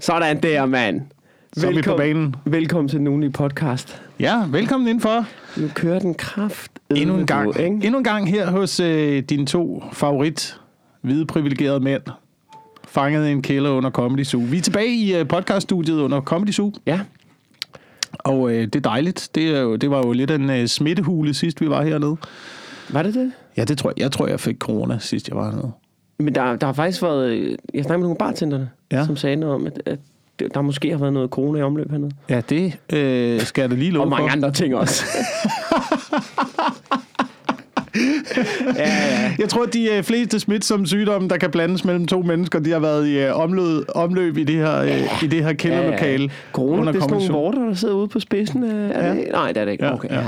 Sådan der, mand. Så vi på banen. velkommen til den podcast. Ja, velkommen indenfor. Nu kører den kraft. Endnu en gang. På, ikke? Endnu en gang her hos øh, dine to favorit hvide privilegerede mænd. Fanget i en kælder under Comedy Zoo. Vi er tilbage i øh, podcaststudiet under Comedy Zoo. Ja. Og øh, det er dejligt. Det, er jo, det var jo lidt en øh, smittehule sidst vi var hernede. Var det det? Ja, det tror jeg. Jeg tror, jeg fik corona sidst jeg var hernede. Men der, der har faktisk været... øh, Jeg snakkede med nogle bartenderne, Ja. som sagde noget om, at, at der måske har været noget corona i omløb hernede. Ja, det øh, skal jeg da lige love Og mange for. andre ting også. ja, ja. Jeg tror, at de øh, fleste smitsomme sygdomme, der kan blandes mellem to mennesker, de har været i øh, omløb, omløb i det her, øh, i det her kælderlokale. Corona, under det er sådan nogle vorter, der sidder ude på spidsen. øh, Er Ja. det? Nej, det er det ikke. Ja, Okay, ja, ja.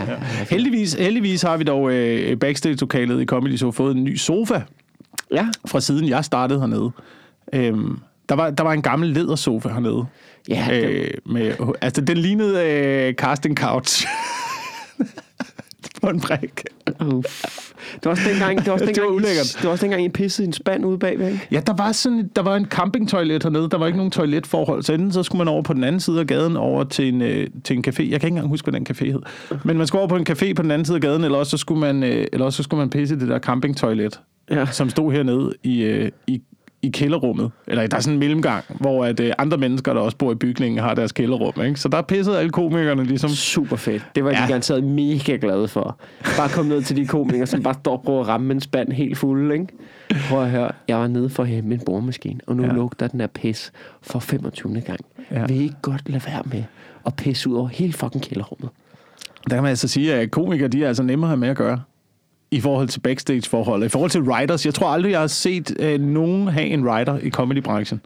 Heldigvis, heldigvis har vi dog øh, backstage-lokalet i Comedy Zoo fået en ny sofa ja. fra siden jeg startede hernede. Øhm, der, var, der var en gammel lædersofa hernede. Ja, det- øh, med, altså, den lignede øh, casting couch. på en bræk. Uff. Det var også dengang, det var også Det var dengang, ulækkert. det var også dengang, I pissede i en spand ude bagved, ikke? Ja, der var sådan, der var en campingtoilet hernede. Der var ikke nogen toiletforhold. Så enten så skulle man over på den anden side af gaden over til en, øh, til en café. Jeg kan ikke engang huske, hvad den café hed. Men man skulle over på en café på den anden side af gaden, eller også så skulle man, øh, eller også så skulle man pisse i det der campingtoilet, Ja. som stod hernede i, øh, i, i kælderrummet. Eller der er sådan en mellemgang, hvor at, øh, andre mennesker, der også bor i bygningen, har deres kælderrum. Ikke? Så der pissede alle komikerne ligesom. Super fedt. Det var de Ja. garanteret mega glade for. Bare kom ned til de komikere, som bare står og prøver at ramme en spand helt fuld, ikke? Prøv at høre, jeg var nede for at hente min boremaskine, og nu Ja. lugter den af pis for 25. gang. Ja. Vil I ikke godt lade være med at pisse ud over hele fucking kælderrummet? Der kan man altså sige, at komikere de er altså nemmere at have med at gøre. I forhold til backstage-forhold. I forhold til writers. Jeg tror aldrig, jeg har set øh, nogen have en writer i comedybranchen.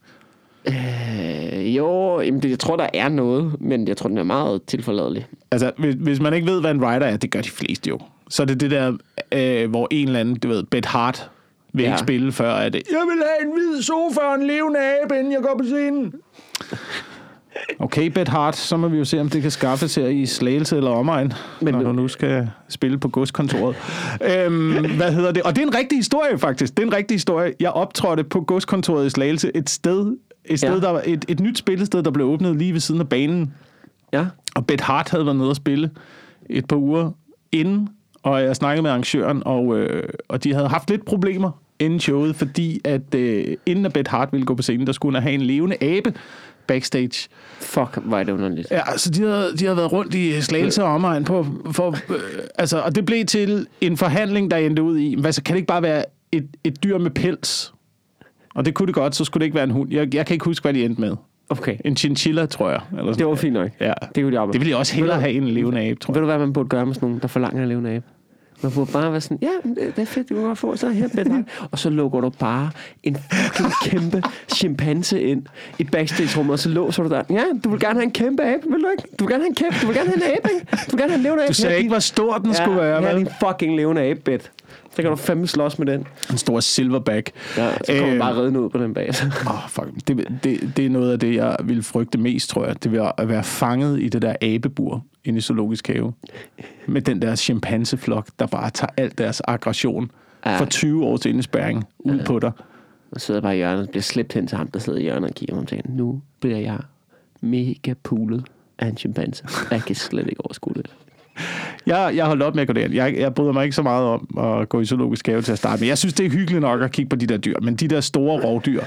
Øh, jo, jamen det, jeg tror, der er noget, men jeg tror, den er meget tilforladelig. Altså, hvis, hvis man ikke ved, hvad en writer er, det gør de fleste jo. Så er det det der, øh, hvor en eller anden, du ved, Beth Hart vil ja. Ikke spille før, at det, jeg vil have en hvid sofa og en levende abe, inden jeg går på scenen. Okay, Beth Hart, så må vi jo se, om det kan skaffes her i Slagelse eller omegn, Men, når du nu skal spille på godskontoret. øhm, hvad hedder det? Og det er en rigtig historie, faktisk. Det er en rigtig historie. Jeg optrådte på godskontoret i Slagelse, et sted, et, sted Ja. der var et, et nyt spillested, der blev åbnet lige ved siden af banen. Ja, Og Beth Hart havde været nede og spille et par uger inden, og jeg snakkede med arrangøren, og, øh, og de havde haft lidt problemer inden showet, fordi at øh, inden at Beth Hart ville gå på scenen, der skulle hun have en levende abe backstage. Fuck, hvor er det underligt. Ja, så de havde, de havde været rundt i slagelse og omegn på, for, øh, altså, og det blev til en forhandling, der endte ud i, hvad, så kan det ikke bare være et, et dyr med pels? Og det kunne det godt, så skulle det ikke være en hund. Jeg, jeg kan ikke huske, hvad de endte med. Okay, En chinchilla, tror jeg. Eller sådan. det var fint nok. Ja. Det kunne de arbejde. Det ville jeg også hellere Ved have en levende abe, tror Ved jeg. du, hvad man burde gøre med sådan nogen, der forlanger en abe? Man burde bare være sådan, ja, det er fedt, du kan få, så her bedre. Og så lukker du bare en fucking kæmpe chimpanse ind i backstage-rummet, og så låser du der. Ja, du vil gerne have en kæmpe abe, vil du ikke? Du vil gerne have en kæmpe, du vil gerne have en abe, ikke? Du vil gerne have en levende abe. Du sagde ikke, hvor stor den skulle være. Vel? din fucking levende abe, Så kan du fandme slås med den. En stor silverback. Ja, så kommer Øh, bare redden ud på den bag. Åh, fuck. Det, det, det er noget af det, jeg vil frygte mest, tror jeg. Det vil at være fanget i det der abebur inde i Zoologisk Have. Med den der chimpanseflok, der bare tager al deres aggression Ja. for 20 års indespærring ud på dig. Og sidder bare i hjørnet, bliver slæbt hen til ham, der sidder i hjørnet og kigger og tænker, nu bliver jeg mega pulet af en chimpanse. Jeg kan slet ikke overskue det. Jeg, jeg holdt op med at gå derind. Jeg, jeg bryder mig ikke så meget om at gå i zoologisk have til at starte med. Jeg synes, det er hyggeligt nok at kigge på de der dyr, men de der store rovdyr,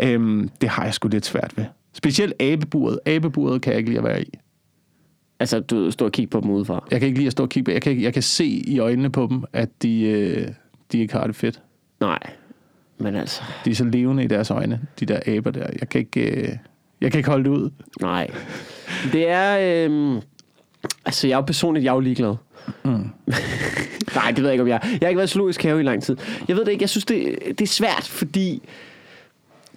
øhm, det har jeg sgu lidt svært ved. Specielt abeburet. Abeburet kan jeg ikke lide at være i. Altså, du står og kigger på dem udefra. Jeg kan ikke lide at stå og kigge på. Jeg kan, jeg kan se i øjnene på dem, at de, øh, de ikke har det fedt. Nej, men altså, De er så levende i deres øjne, de der aber der. Jeg kan ikke, øh, jeg kan ikke holde det ud. nej. Det er... Øhm, altså, jeg er jo personligt, jeg er jo ligeglad. Mm. nej, det ved jeg ikke, om jeg er. Jeg har ikke været i zoologisk have i lang tid. Jeg ved det ikke, jeg synes, det, det er svært, fordi...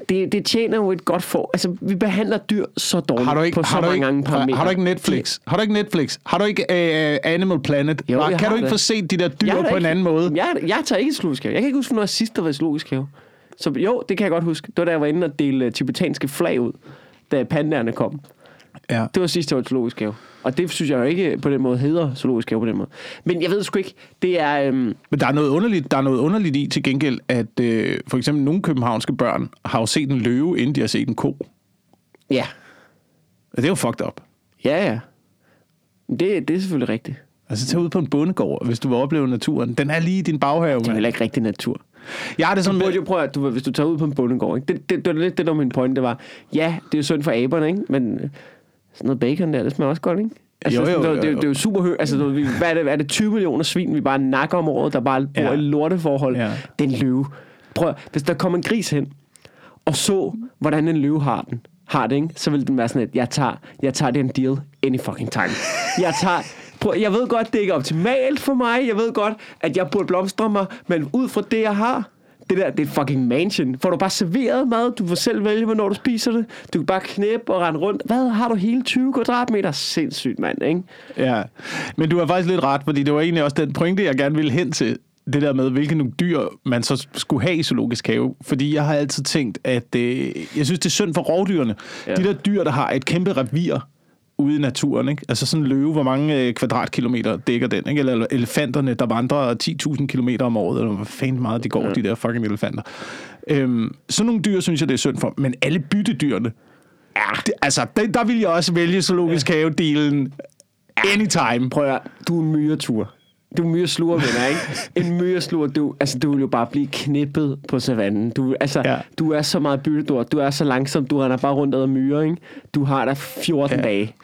Det, det tjener jo et godt for... Altså, vi behandler dyr så dårligt Har du ikke, på så har du mange ikke, gange har, parametre. har du ikke Netflix? Har du ikke Netflix? Har du ikke uh, Animal Planet? Jo, kan du ikke det. få set de der dyr på en ikke- anden måde? Jeg, jeg tager ikke i zoologisk have. Jeg kan ikke huske, hvornår jeg sidst der var i zoologisk have. Så jo, det kan jeg godt huske. Det var da jeg var inde og dele øh, tibetanske flag ud, da pandaerne kom. Ja. Det var sidst, jeg var i zoologisk have. Og det synes jeg jo ikke på den måde hedder zoologisk have på den måde. Men jeg ved sgu ikke, det er... Øhm, Men der er noget underligt, der er noget underligt i til gengæld, at øh, for eksempel nogle københavnske børn har jo set en løve, inden de har set en ko. Ja. Det er jo fucked up. Ja, ja. Det, det er selvfølgelig rigtigt. Altså, tag ud på en bondegård, hvis du vil opleve naturen. Den er lige i din baghave, Det er heller ikke rigtig natur. Har det Du sådan burde med, jo prøve, at du, hvis du tager ud på en bondegård, ikke? Det, det, det, var lidt det, der var min point, det var, ja, det er jo synd for aberne, ikke? men sådan noget bacon der, det smager også godt, ikke? Altså, Jo, jo, det, jo, det, jo. det, er jo super højt. Altså, vi- hvad er det, er det 20 millioner svin, vi bare nakker om året, der bare bor Ja. i lorteforhold? Ja. Den løve. Prøv, hvis der kom en gris hen, og så, hvordan en løve har den, har det, ikke? så vil den være sådan, at jeg tager, jeg tager den deal any fucking time. Jeg tager, prøv, jeg ved godt, det ikke er optimalt for mig. Jeg ved godt, at jeg burde blomstre mig, men ud fra det, jeg har, det der, det er fucking mansion. Får du bare serveret mad, du får selv vælge, hvornår du spiser det. Du kan bare knæppe og rende rundt. Hvad, har du hele 20 kvadratmeter? Sindssygt, mand, ikke? Ja, men du har faktisk lidt ret, fordi det var egentlig også den pointe, jeg gerne ville hen til. Det der med, hvilke nogle dyr man så skulle have i zoologisk have. Fordi jeg har altid tænkt, at øh, jeg synes, det er synd for rovdyrene. Ja. De der dyr, der har et kæmpe revir ude i naturen. Ikke? Altså sådan en løve, hvor mange øh, kvadratkilometer dækker den? Ikke? Eller elefanterne, der vandrer 10.000 kilometer om året, eller hvor fanden meget de går, ja. de der fucking elefanter. Øhm, sådan nogle dyr, synes jeg, det er synd for. Men alle byttedyrene, ja. det, altså, der, der vil jeg også vælge zoologisk have-delen anytime. Prøv at du er en myretur. Du er myreslur, venner, ikke? En myreslur, du, altså, du vil jo bare blive knippet på savannen. Du, altså, ja. Du er så meget byttedor. Du er så langsom, du render bare rundt ad myre, ikke? Du har der 14 ja. Dage,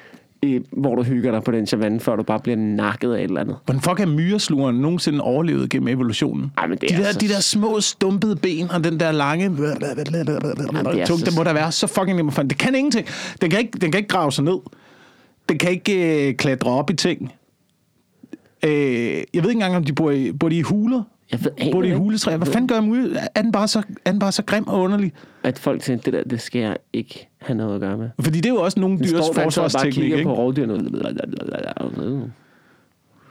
i, hvor du hygger dig på den savanne, før du bare bliver nakket af et eller andet. Hvordan fuck er myreslugeren nogensinde overlevet gennem evolutionen? Ej, men det de, er der, altså- de der små, stumpede ben og den der lange er tung, så- det må der være så fucking nemt. Det kan ingenting. Den kan ikke, den kan ikke grave sig ned. Den kan ikke øh, klatre op i ting. Øh, jeg ved ikke engang, om de bor i, bor de i huler. Jeg ved, Bor de i huletræer? Hvad fanden gør myre? Er den bare så, er den bare så grim og underlig? At folk siger, det der, det skal jeg ikke have noget at gøre med. Fordi det er jo også nogle dyrs forsvarsteknik. kigger Ikke? på rovdyrene. Det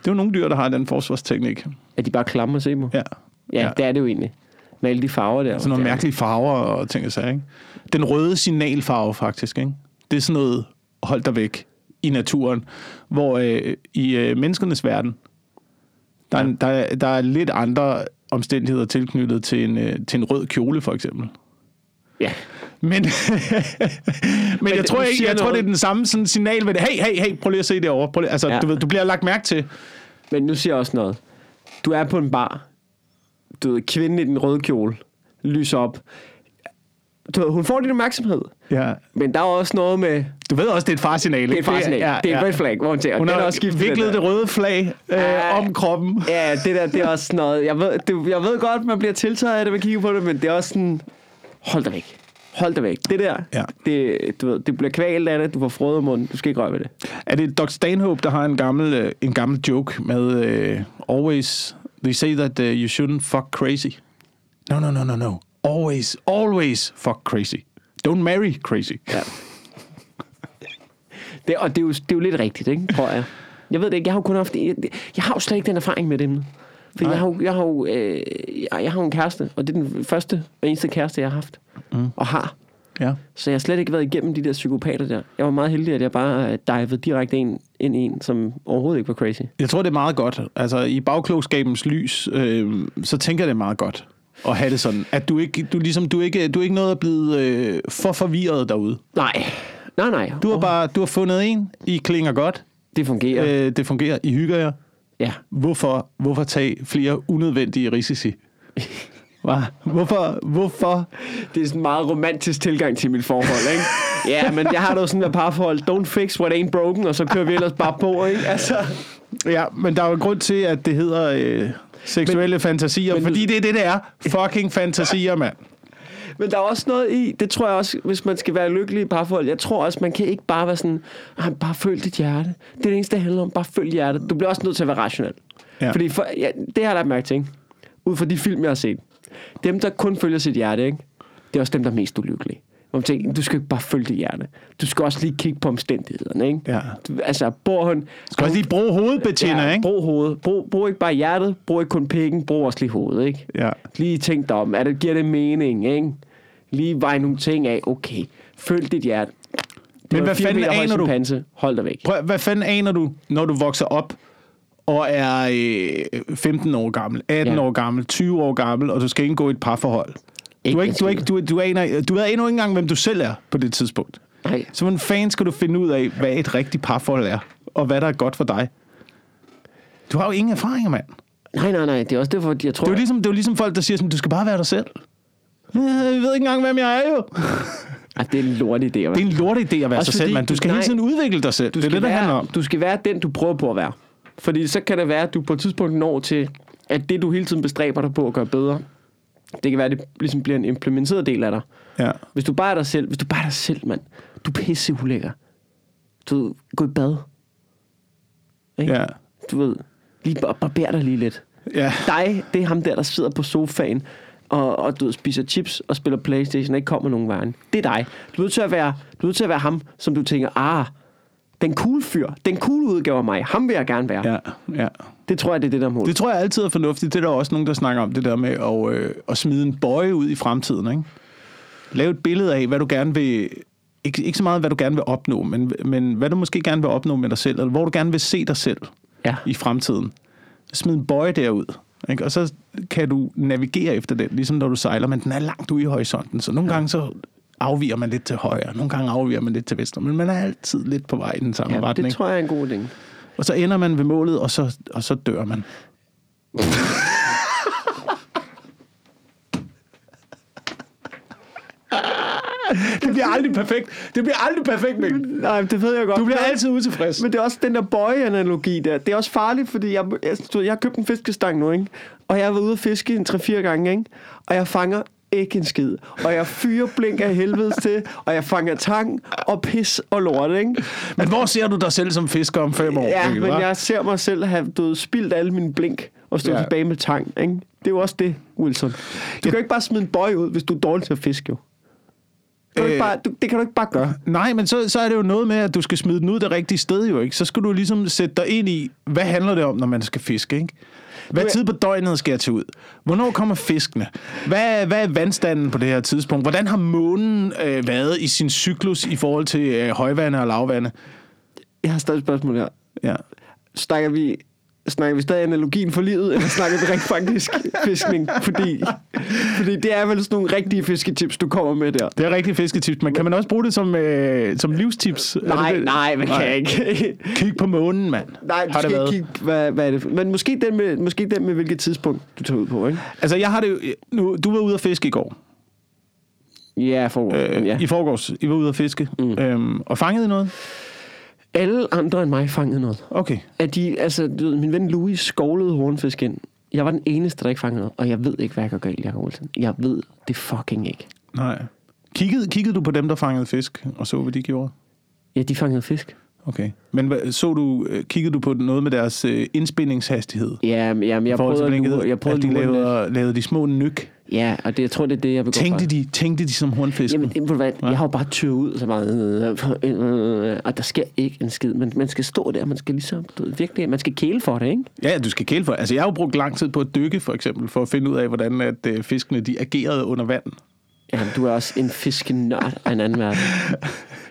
er jo nogle dyr, der har den forsvarsteknik. Er de bare klamme at se på? Ja. Ja, Ja. det er det jo egentlig. Med alle de farver der. Sådan nogle mærkelige farver og ting og sager, ikke? Den røde signalfarve, faktisk, ikke? Det er sådan noget, hold dig væk i naturen. Hvor øh, i øh, menneskernes verden, der, er, Ja. der, er, der er lidt andre omstændigheder tilknyttet til en, øh, til en rød kjole, for eksempel. Ja. Men, men, men jeg, tror ikke, jeg tror, det er den samme sådan signal ved det. Hey, hey, hey, prøv lige at se det over. Prøv lige, altså, ja. du, ved, du bliver lagt mærke til. Men nu siger jeg også noget. Du er på en bar. Du ved, kvinden i den røde kjole lyser op. Du ved, hun får din opmærksomhed. Ja. Men der er også noget med... Du ved også, det er et farsignal. Det er ikke? faktisk ja, det er et red flag, hvor hun tænker, Hun har også skiftet. viklet det røde flag øh, Ja. om kroppen. Ja, det der, det er også sådan noget. Jeg ved, det, jeg ved godt, man bliver tiltaget af det, man kigger på det, men det er også sådan... Hold dig væk. Hold dig væk. Det der, Ja. det, du ved, det bliver kvalt af det, du får frøde i munden, du skal ikke røre ved det. Er det Dr. Stanhope, der har en gammel, øh, en gammel joke med uh, always, they say that uh, you shouldn't fuck crazy. No, no, no, no, no. Always, always fuck crazy. Don't marry crazy. Ja. Det, og det er, jo, det er jo lidt rigtigt, ikke, tror jeg. Jeg ved det ikke, jeg har jo kun haft... Jeg, jeg har jo slet ikke den erfaring med det. For Nej. jeg har, jo, jeg, har jo, øh, jeg, jeg har jo en kæreste, og det er den første og eneste kæreste, jeg har haft. Mm. Og har. Ja. Så jeg har slet ikke været igennem de der psykopater der. Jeg var meget heldig, at jeg bare øh, divede direkte ind, ind i en, som overhovedet ikke var crazy. Jeg tror, det er meget godt. Altså, i bagklogskabens lys, øh, så tænker jeg, det er meget godt at have det sådan. At du ikke, du ligesom, du ikke, du ikke noget at blive øh, for forvirret derude. Nej. Nej, nej. Du har Åh, bare, du har fundet en, I klinger godt, Det fungerer. Øh. det fungerer, I hygger jer. Ja. Hvorfor, hvorfor tage flere unødvendige risici? Hva? Hvorfor, hvorfor? Det er sådan en meget romantisk tilgang til mit forhold, ikke? Ja, men jeg har da sådan et parforhold. Don't fix what ain't broken, og så kører vi ellers bare på, ikke? Altså, Ja, men der er jo en grund til, at det hedder øh, seksuelle men, fantasier, men- fordi det er det, det er. Fucking fantasier, mand. Men der er også noget i, det tror jeg også, hvis man skal være lykkelig i parforhold, jeg tror også, man kan ikke bare være sådan, "Ej, bare følg dit hjerte. Det er det eneste, det handler om, bare følg hjertet. Du bliver også nødt til at være rationel. Ja. Ja. Fordi for, ja, det har jeg lagt mærke til, ikke? ud fra de film, jeg har set. Dem, der kun følger sit hjerte, ikke? det er også dem, der er mest ulykkelige. Hvor man tænker, du skal ikke bare følge dit hjerte. Du skal også lige kigge på omstændighederne. Ikke? Ja. Du, altså, bor hun... Skal også lige bruge hovedbetjener, ja, ikke? Brug hovedet. Brug, brug ikke bare hjertet, brug ikke kun pikken, brug også lige hovedet. Ikke? Ja. Lige tænk dig om, er det, giver det mening, ikke? Lige veje nogle ting af, okay, følg dit hjerte. Det Men hvad fanden aner du? chimpanse. Hold dig væk. Prøv, hvad fanden aner du, når du vokser op og er øh, 15 år gammel, 18 Ja. år gammel, 20 år gammel, og du skal indgå i et parforhold? Ikke Du, er en ikke, du, er ikke, du, du, aner, du ved endnu ikke engang, hvem du selv er på det tidspunkt. Nej. Så hvordan fanden skal du finde ud af, hvad et rigtigt parforhold er, og hvad der er godt for dig? Du har jo ingen erfaringer, mand. Nej, nej, nej. Det er også derfor, at jeg tror... Det er jo ligesom, det er jo ligesom folk, der siger, sådan, du skal bare være dig selv. Jeg ved ikke engang, hvem jeg er jo. Ej, det er en lort idé. Det er en lort idé at være Også sig selv, mand. Du skal nej. hele tiden udvikle dig selv. du Det er det, være, handler om. Du skal være den, du prøver på at være. Fordi så kan det være, at du på et tidspunkt når til, at det, du hele tiden bestræber dig på at gøre bedre, det kan være, at det ligesom bliver en implementeret del af dig. Ja. Hvis du bare er dig selv, hvis du bare er dig selv, mand. Du er pisse ulækker. Du gå i bad. Ikke? Ja. Du ved, lige bar- barber dig lige lidt. Ja. Dig, det er ham der, der sidder på sofaen og, og du ved, spiser chips og spiller Playstation og ikke kommer nogen vejen. Det er dig. Du er nødt til at være, du er nødt til at være ham, som du tænker, ah, den cool fyr, den cool udgave af mig, ham vil jeg gerne være. Ja, ja. Det tror jeg, det er det, der er mål. Det tror jeg altid er fornuftigt. Det er der også nogen, der snakker om det der med at, øh, at smide en bøje ud i fremtiden. Ikke? Lav et billede af, hvad du gerne vil... Ikke, ikke så meget, hvad du gerne vil opnå, men, men hvad du måske gerne vil opnå med dig selv, eller hvor du gerne vil se dig selv Ja. i fremtiden. Smid en bøje derud. Ikke? Og så kan du navigere efter den, ligesom når du sejler, men den er langt ude i horisonten. Så nogle gange så afviger man lidt til højre, nogle gange afviger man lidt til venstre, men man er altid lidt på vej i den samme ja, retning. det tror jeg er en god idé. Og så ender man ved målet, og så, og så dør man. det bliver aldrig perfekt. Det bliver aldrig perfekt, Mikkel. Nej, det ved jeg godt. Du bliver Men- altid utilfreds. Men det er også den der bøje-analogi der. Det er også farligt, fordi jeg, jeg, jeg har købt en fiskestang nu, ikke? Og jeg har været ude at fiske en 3-4 gange, ikke? Og jeg fanger ikke en skid. Og jeg fyrer blink af helvedes til, og jeg fanger tang og pis og lort, ikke? Men hvor ser du dig selv som fisker om fem år? Ja, Mikkel, men hva'? jeg ser mig selv have du spildt alle mine blink og stå Ja. tilbage med tang, ikke? Det er jo også det, Wilson. Du kan jo ikke bare smide en bøje ud, hvis du er dårlig til at fiske, jo. Kan Øh. ikke bare, du, det kan du ikke bare gøre. Nej, men så, så er det jo noget med, at du skal smide den ud det rigtige sted jo, ikke? Så skal du ligesom sætte dig ind i, hvad handler det om, når man skal fiske, ikke? Hvad tid på døgnet skal jeg tage ud? Hvornår kommer fiskene? Hvad, hvad er vandstanden på det her tidspunkt? Hvordan har månen øh, været i sin cyklus i forhold til øh, højvande og lavvande? Jeg har stadig et spørgsmål her. Ja. snakker vi, snakker vi stadig analogien for livet, eller snakker vi rent faktisk fiskning? Fordi, fordi det er vel sådan nogle rigtige fisketips, du kommer med der. Det er rigtig fisketips, men kan man også bruge det som, øh, som livstips? Er det Nej, det? nej, man kan ikke. Kig på månen, mand. Nej, du Har skal ikke kigge, hvad, hvad er det? Men måske den, med, måske den med, hvilket tidspunkt du tager ud på, ikke? Altså, jeg har det jo... Nu, du var ude at fiske i går. Ja, for, Øh, ja. I forgårs. I var ude at fiske. Mm. Øhm, og fangede noget? Alle andre end mig fangede noget. Okay. At de, altså, du ved, min ven Louis skovlede hornfisk ind. Jeg var den eneste, der ikke fangede noget, og jeg ved ikke, hvad jeg gør galt, Jacob Olsen. Jeg ved det fucking ikke. Nej. Kiggede, kiggede du på dem, der fangede fisk, og så, hvad de gjorde? Ja, de fangede fisk. Okay. Men hvad, så du, øh, kiggede du på noget med deres øh, indspændingshastighed? Ja, men, ja, men jeg prøvede at lure, jeg prøvede at de lidt. lavede, lavede de små nyk. Ja, og det, jeg tror, det er det, jeg vil gå Tænkte de, tænkte de som hornfisken? Jamen, du hvad, jeg har jo bare tyret ud så meget, øh, og der sker ikke en skid. Men man skal stå der, man skal ligesom, du virkelig, man skal kæle for det, ikke? Ja, du skal kæle for Altså, jeg har jo brugt lang tid på at dykke, for eksempel, for at finde ud af, hvordan at, øh, fiskene de agerede under vand. Ja, du er også en fiskenørd af en anden verden.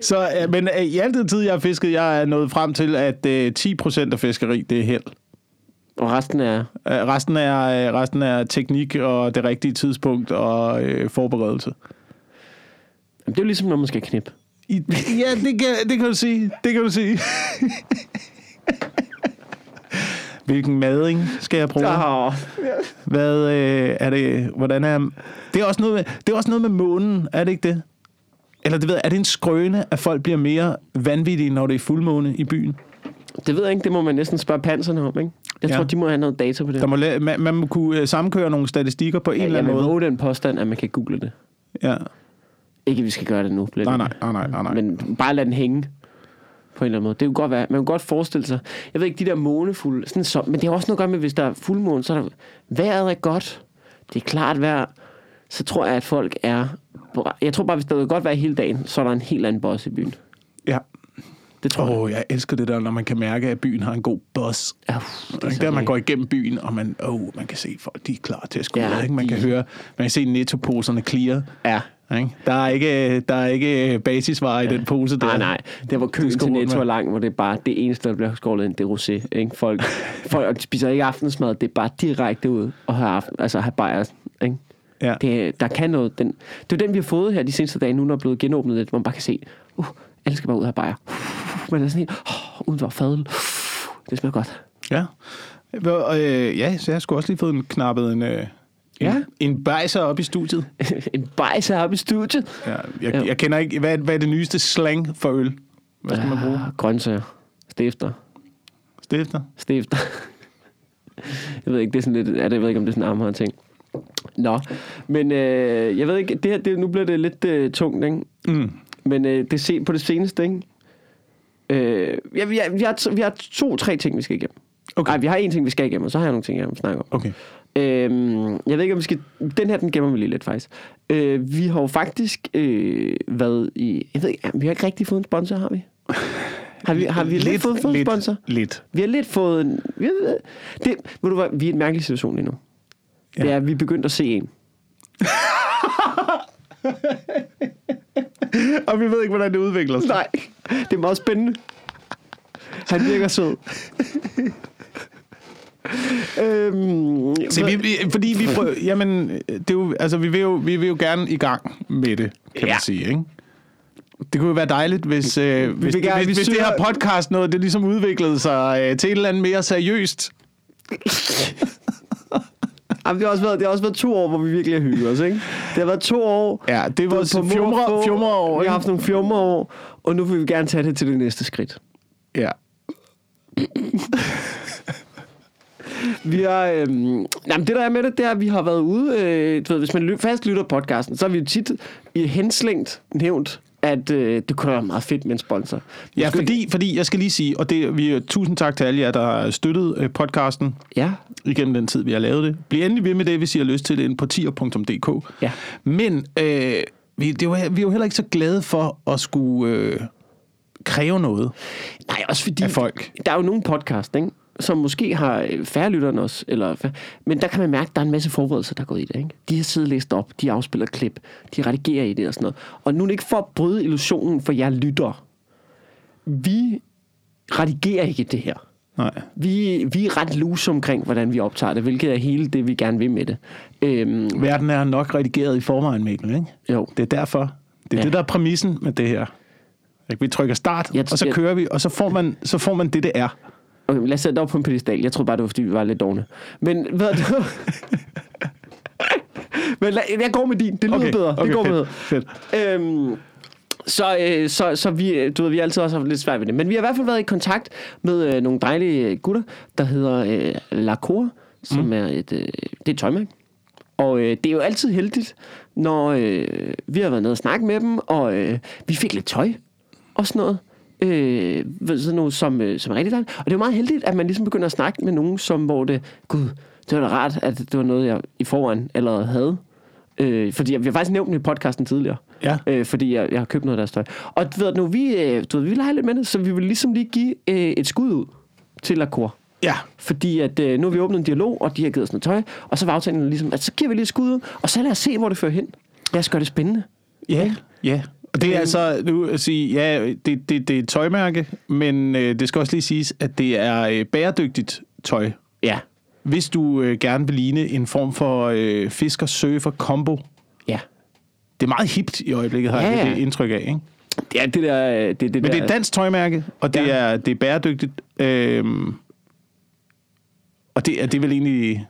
Så, øh, men øh, i al den tid, jeg har fisket, jeg er nået frem til, at øh, 10% af fiskeri, det er held. Og resten er, Øh, resten, er, øh, resten er teknik og det rigtige tidspunkt og øh, forberedelse. jamen, det er jo ligesom, når man skal knippe. I, ja, det kan, det kan du sige. Det kan du sige. Hvilken mading skal jeg bruge? Oh, Hvad øh, er det? Hvordan er... Det er, også noget med, det er også noget med månen, er det ikke det? Eller det ved jeg, er det en skrøne, at folk bliver mere vanvittige, når det er fuldmåne i byen? det ved jeg ikke, det må man næsten spørge panserne om, ikke? Jeg Ja. tror, de må have noget data på det. Der må, la- man, man må kunne øh, sammenkøre nogle statistikker på en Ja, eller jeg anden vil måde. våge den påstand, at man kan google det. Ja. Ikke, at vi skal gøre det nu. Nej, nej, nej, nej, nej. Men bare lad den hænge på en eller anden måde. Det kunne godt være. Man kan godt forestille sig. Jeg ved ikke, de der månefulde. Sådan så, men det har også noget at gøre med, hvis der er fuldmåne, så er der, vejret er godt. Det er klart vejr. Så tror jeg, at folk er... Jeg tror bare, hvis der vil godt være hele dagen, så er der en helt anden boss i byen. Ja. Det tror Åh, jeg. oh, jeg elsker det der, når man kan mærke, at byen har en god. Ja, uff, det er der, man går igennem byen, og man, oh, man kan se folk, de er klar til at skulle Ja, ja, ikke? Man de- kan høre, man kan se nettoposerne clear. Ja. Ikke? Der, er ikke, der er ikke basisvarer i den pose der. Nej, nej. Det var køen til Netto er lang, hvor det er bare det eneste, der bliver skålet ind, det er rosé. Ikke? Folk, folk de spiser ikke aftensmad, det er bare direkte ud og have, aften, altså have bajer. Ikke? Ja. Det, der kan noget. Den, det er den, vi har fået her de seneste dage, nu når er blevet genåbnet lidt, hvor man bare kan se, uh, alle skal bare ud af bajer. Uh, det er sådan helt, uh, uden for fadel. Uh, det smager godt. Ja. Hvor, øh, ja, så jeg sgu også lige fået en knappet en, øh, Ja. en, en bajser op i studiet. en bajs heroppe i studiet. Ja, jeg, Ja. jeg kender ikke, hvad, hvad er det nyeste slang for øl? Hvad skal man bruge? Ah, grøntsager. Stifter. Stifter? Stifter. jeg ved ikke, det er sådan lidt, ja, det, jeg ved ikke, om det er sådan en ting. Nå, men øh, jeg ved ikke, det her, det, nu bliver det lidt øh, tungt, ikke? Mm. Men øh, det se, på det seneste, ikke? Øh, ja, vi, har, vi, har, vi har to-tre ting, vi skal igennem. Okay. Nej, vi har en ting, vi skal igennem, og så har jeg nogle ting, jeg vil snakke om. Okay. Øhm, jeg ved ikke, om vi skal... Den her, den gemmer vi lige lidt, faktisk. Øh, vi har jo faktisk øh, været i... Jeg ved ikke, vi har ikke rigtig fået en sponsor, har vi? Har vi, har vi lidt, lidt fået, fået en sponsor? Lidt. Vi har lidt fået en... Vi, har- det, ved du hvad, vi er i en mærkelig situation lige nu. Ja. Det er, at vi er begyndt at se en. Og vi ved ikke, hvordan det udvikler sig. Nej, det er meget spændende. Han virker sød. øhm, Se, vi, vi, fordi vi prøver, jamen, det er jo, altså, vi vil, jo, vi vil jo gerne i gang med det, kan Ja. man sige, ikke? Det kunne jo være dejligt, hvis, øh, hvis, gerne- hvis, vi hvis det her podcast noget, det ligesom udviklede sig øh, til et eller andet mere seriøst. Jamen, det, har også været, det har også været to år, hvor vi virkelig har hygget os, ikke? Det har været to år. Ja, det var på fjumre, fjumre år, Vi har ikke? haft nogle fjumreår, og nu vil vi gerne tage det til det næste skridt. Ja. Vi har, øhm, jamen det der er med det, det er, at vi har været ude, øh, du ved, hvis man fast lytter podcasten, så har vi jo tit i henslængt nævnt, at øh, det kunne være meget fedt med en sponsor. Ja, fordi, fordi jeg skal lige sige, og det, vi, tusind tak til alle jer, der har støttet øh, podcasten ja, igennem den tid, vi har lavet det. Bliv endelig ved med det, hvis I har lyst til det, ind på tier.dk. Ja. Men øh, vi, det jo, vi er jo heller ikke så glade for at skulle øh, kræve noget nej, også fordi, af folk. der er jo nogle podcast, ikke? Som måske har øh, færre lytter end os, eller færre, men der kan man mærke, at der er en masse forberedelser, der er gået i det. Ikke? De har siddet og læst op, de afspiller klip, de redigerer i det og sådan noget. Og nu er det ikke for at bryde illusionen for jer lytter. Vi redigerer ikke det her. Nej. Vi, vi er ret loose omkring, hvordan vi optager det, hvilket er hele det, vi gerne vil med det. Øhm, Verden er nok redigeret i forvejen, Mikkel, ikke? jo. Det er derfor. Det er Ja. det, der er præmissen med det her. Ikke? Vi trykker start, Jeg- og så jeg- kører vi, og så får man, så får man det, det er. Okay, lad os sætte det op på en pedestal. Jeg tror bare, det var, fordi vi var lidt dogne. Men hvad er det? Men lad, jeg går med din. Det lyder Okay, bedre. okay, det går fedt, med. fedt. Øhm, så, øh, så, så vi, du ved, vi har altid også haft lidt svært ved det. Men vi har i hvert fald været i kontakt med øh, nogle dejlige gutter, der hedder øh, Lacour, som mm. er et, øh, det er et tøjmærke. Og øh, det er jo altid heldigt, når øh, vi har været nede og snakke med dem, og øh, vi fik lidt tøj og sådan noget. Øh, sådan noget, som, øh, som er rigtig dejligt. Og det er jo meget heldigt, at man ligesom begynder at snakke med nogen, som hvor det, gud, det var da rart, at det var noget, jeg i forvejen allerede havde. Øh, fordi jeg, vi har faktisk nævnt dem i podcasten tidligere. Ja. Øh, fordi jeg, jeg har købt noget af deres tøj. Og du ved, nu vi, øh, du ved, vi leger lidt med det, så vi vil ligesom lige give øh, et skud ud til Lacour. Ja. Fordi at, øh, nu har vi åbnet en dialog, og de har givet os noget tøj, og så var aftalen ligesom, at så giver vi lige et skud ud, og så lad os se, hvor det fører hen. Lad os gøre det spændende. Ja, ja. Og det er altså, nu at sige, ja, det, det, det er et tøjmærke, men øh, det skal også lige siges, at det er øh, bæredygtigt tøj. Ja. Hvis du øh, gerne vil ligne en form for øh, fisker-surfer-kombo. Ja. Det er meget hipt i øjeblikket, har jeg Ja, ja. det indtryk af, ikke? Ja, det der... øh, Det, det Men der, det er et dansk tøjmærke, og det, Ja. er, det er bæredygtigt. Øhm, og det er, det er vel egentlig...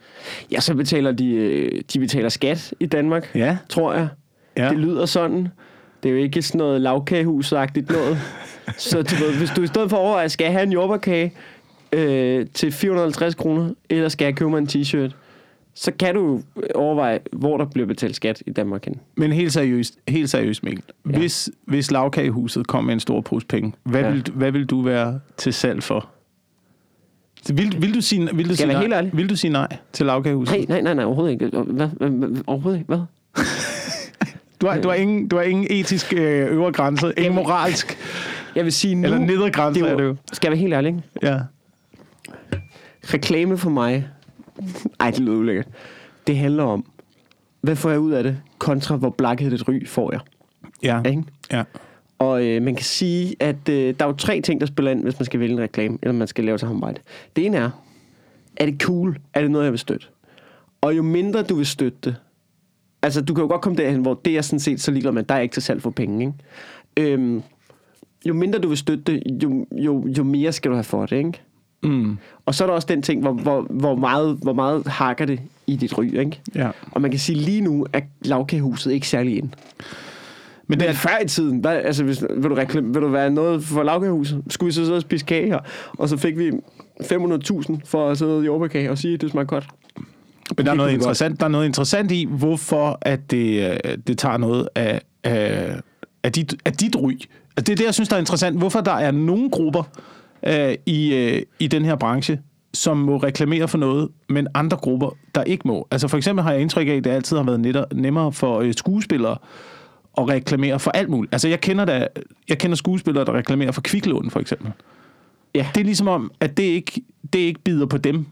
Ja, så betaler de, øh, de betaler skat i Danmark, Ja, tror jeg. ja. Det lyder sådan. Det er jo ikke sådan noget lavkagehusagtigt noget. så du ved, hvis du i stedet for overvejer, skal jeg have en jordbærkage øh, til 450 kroner, eller skal jeg købe mig en t-shirt, så kan du overveje, hvor der bliver betalt skat i Danmark hen. Men helt seriøst, helt seriøst Mikkel. Ja. Hvis, hvis lavkagehuset kom med en stor pose penge, hvad, Ja. vil, hvad vil du være til salg for? Vil, vil, du sige, vil, du sige nej, helt ærlig? vil du sige nej til lavkagehuset? Nej, nej, nej, nej, overhovedet ikke. Hvad? hvad, hvad overhovedet ikke. Hvad? Du har, du har, ingen, du har ingen etisk øh, øvre grænse, ingen Jamen, moralsk Jeg vil sige nu... eller nedre grænse, det er er det jo, skal jeg være helt ærlig, ikke? Ja. reklame for mig, ej, det lyder ulækkert. Det handler om, hvad får jeg ud af det, kontra hvor blakket et ry får jeg. Ja. Ikke? ja. Og øh, man kan sige, at øh, der er jo tre ting, der spiller ind, hvis man skal vælge en reklame, eller man skal lave samarbejde. Det ene er, er det cool? Er det noget, jeg vil støtte? Og jo mindre du vil støtte det, Altså, du kan jo godt komme derhen, hvor det er sådan set så ligeglad med, der er ikke til salg for penge, ikke? Øhm, jo mindre du vil støtte det, jo, jo, jo mere skal du have for det, ikke? Mm. Og så er der også den ting, hvor, hvor, hvor, meget, hvor meget hakker det i dit ry, ikke? Ja. Og man kan sige, lige nu er lavkagehuset ikke særlig ind. Men det er, før i tiden, hvad, altså, hvis, vil, du reklam, vil du være noget for lavkagehuset? Skulle vi så sidde og spise kage her, og så fik vi 500.000 for at sidde i jordbærkage og sige, at det smagte godt. Men der er noget interessant, der er noget interessant i, hvorfor at det, øh, det tager noget af, af, af, dit, af dit ry. Altså, det er det, jeg synes, der er interessant. Hvorfor der er nogle grupper øh, i, øh, i den her branche, som må reklamere for noget, men andre grupper, der ikke må. Altså for eksempel har jeg indtryk af, at det altid har været netter, nemmere for øh, skuespillere at reklamere for alt muligt. Altså jeg kender, da, jeg kender skuespillere, der reklamerer for kviklån, for eksempel. Ja. Det er ligesom om, at det ikke, det ikke bider på dem.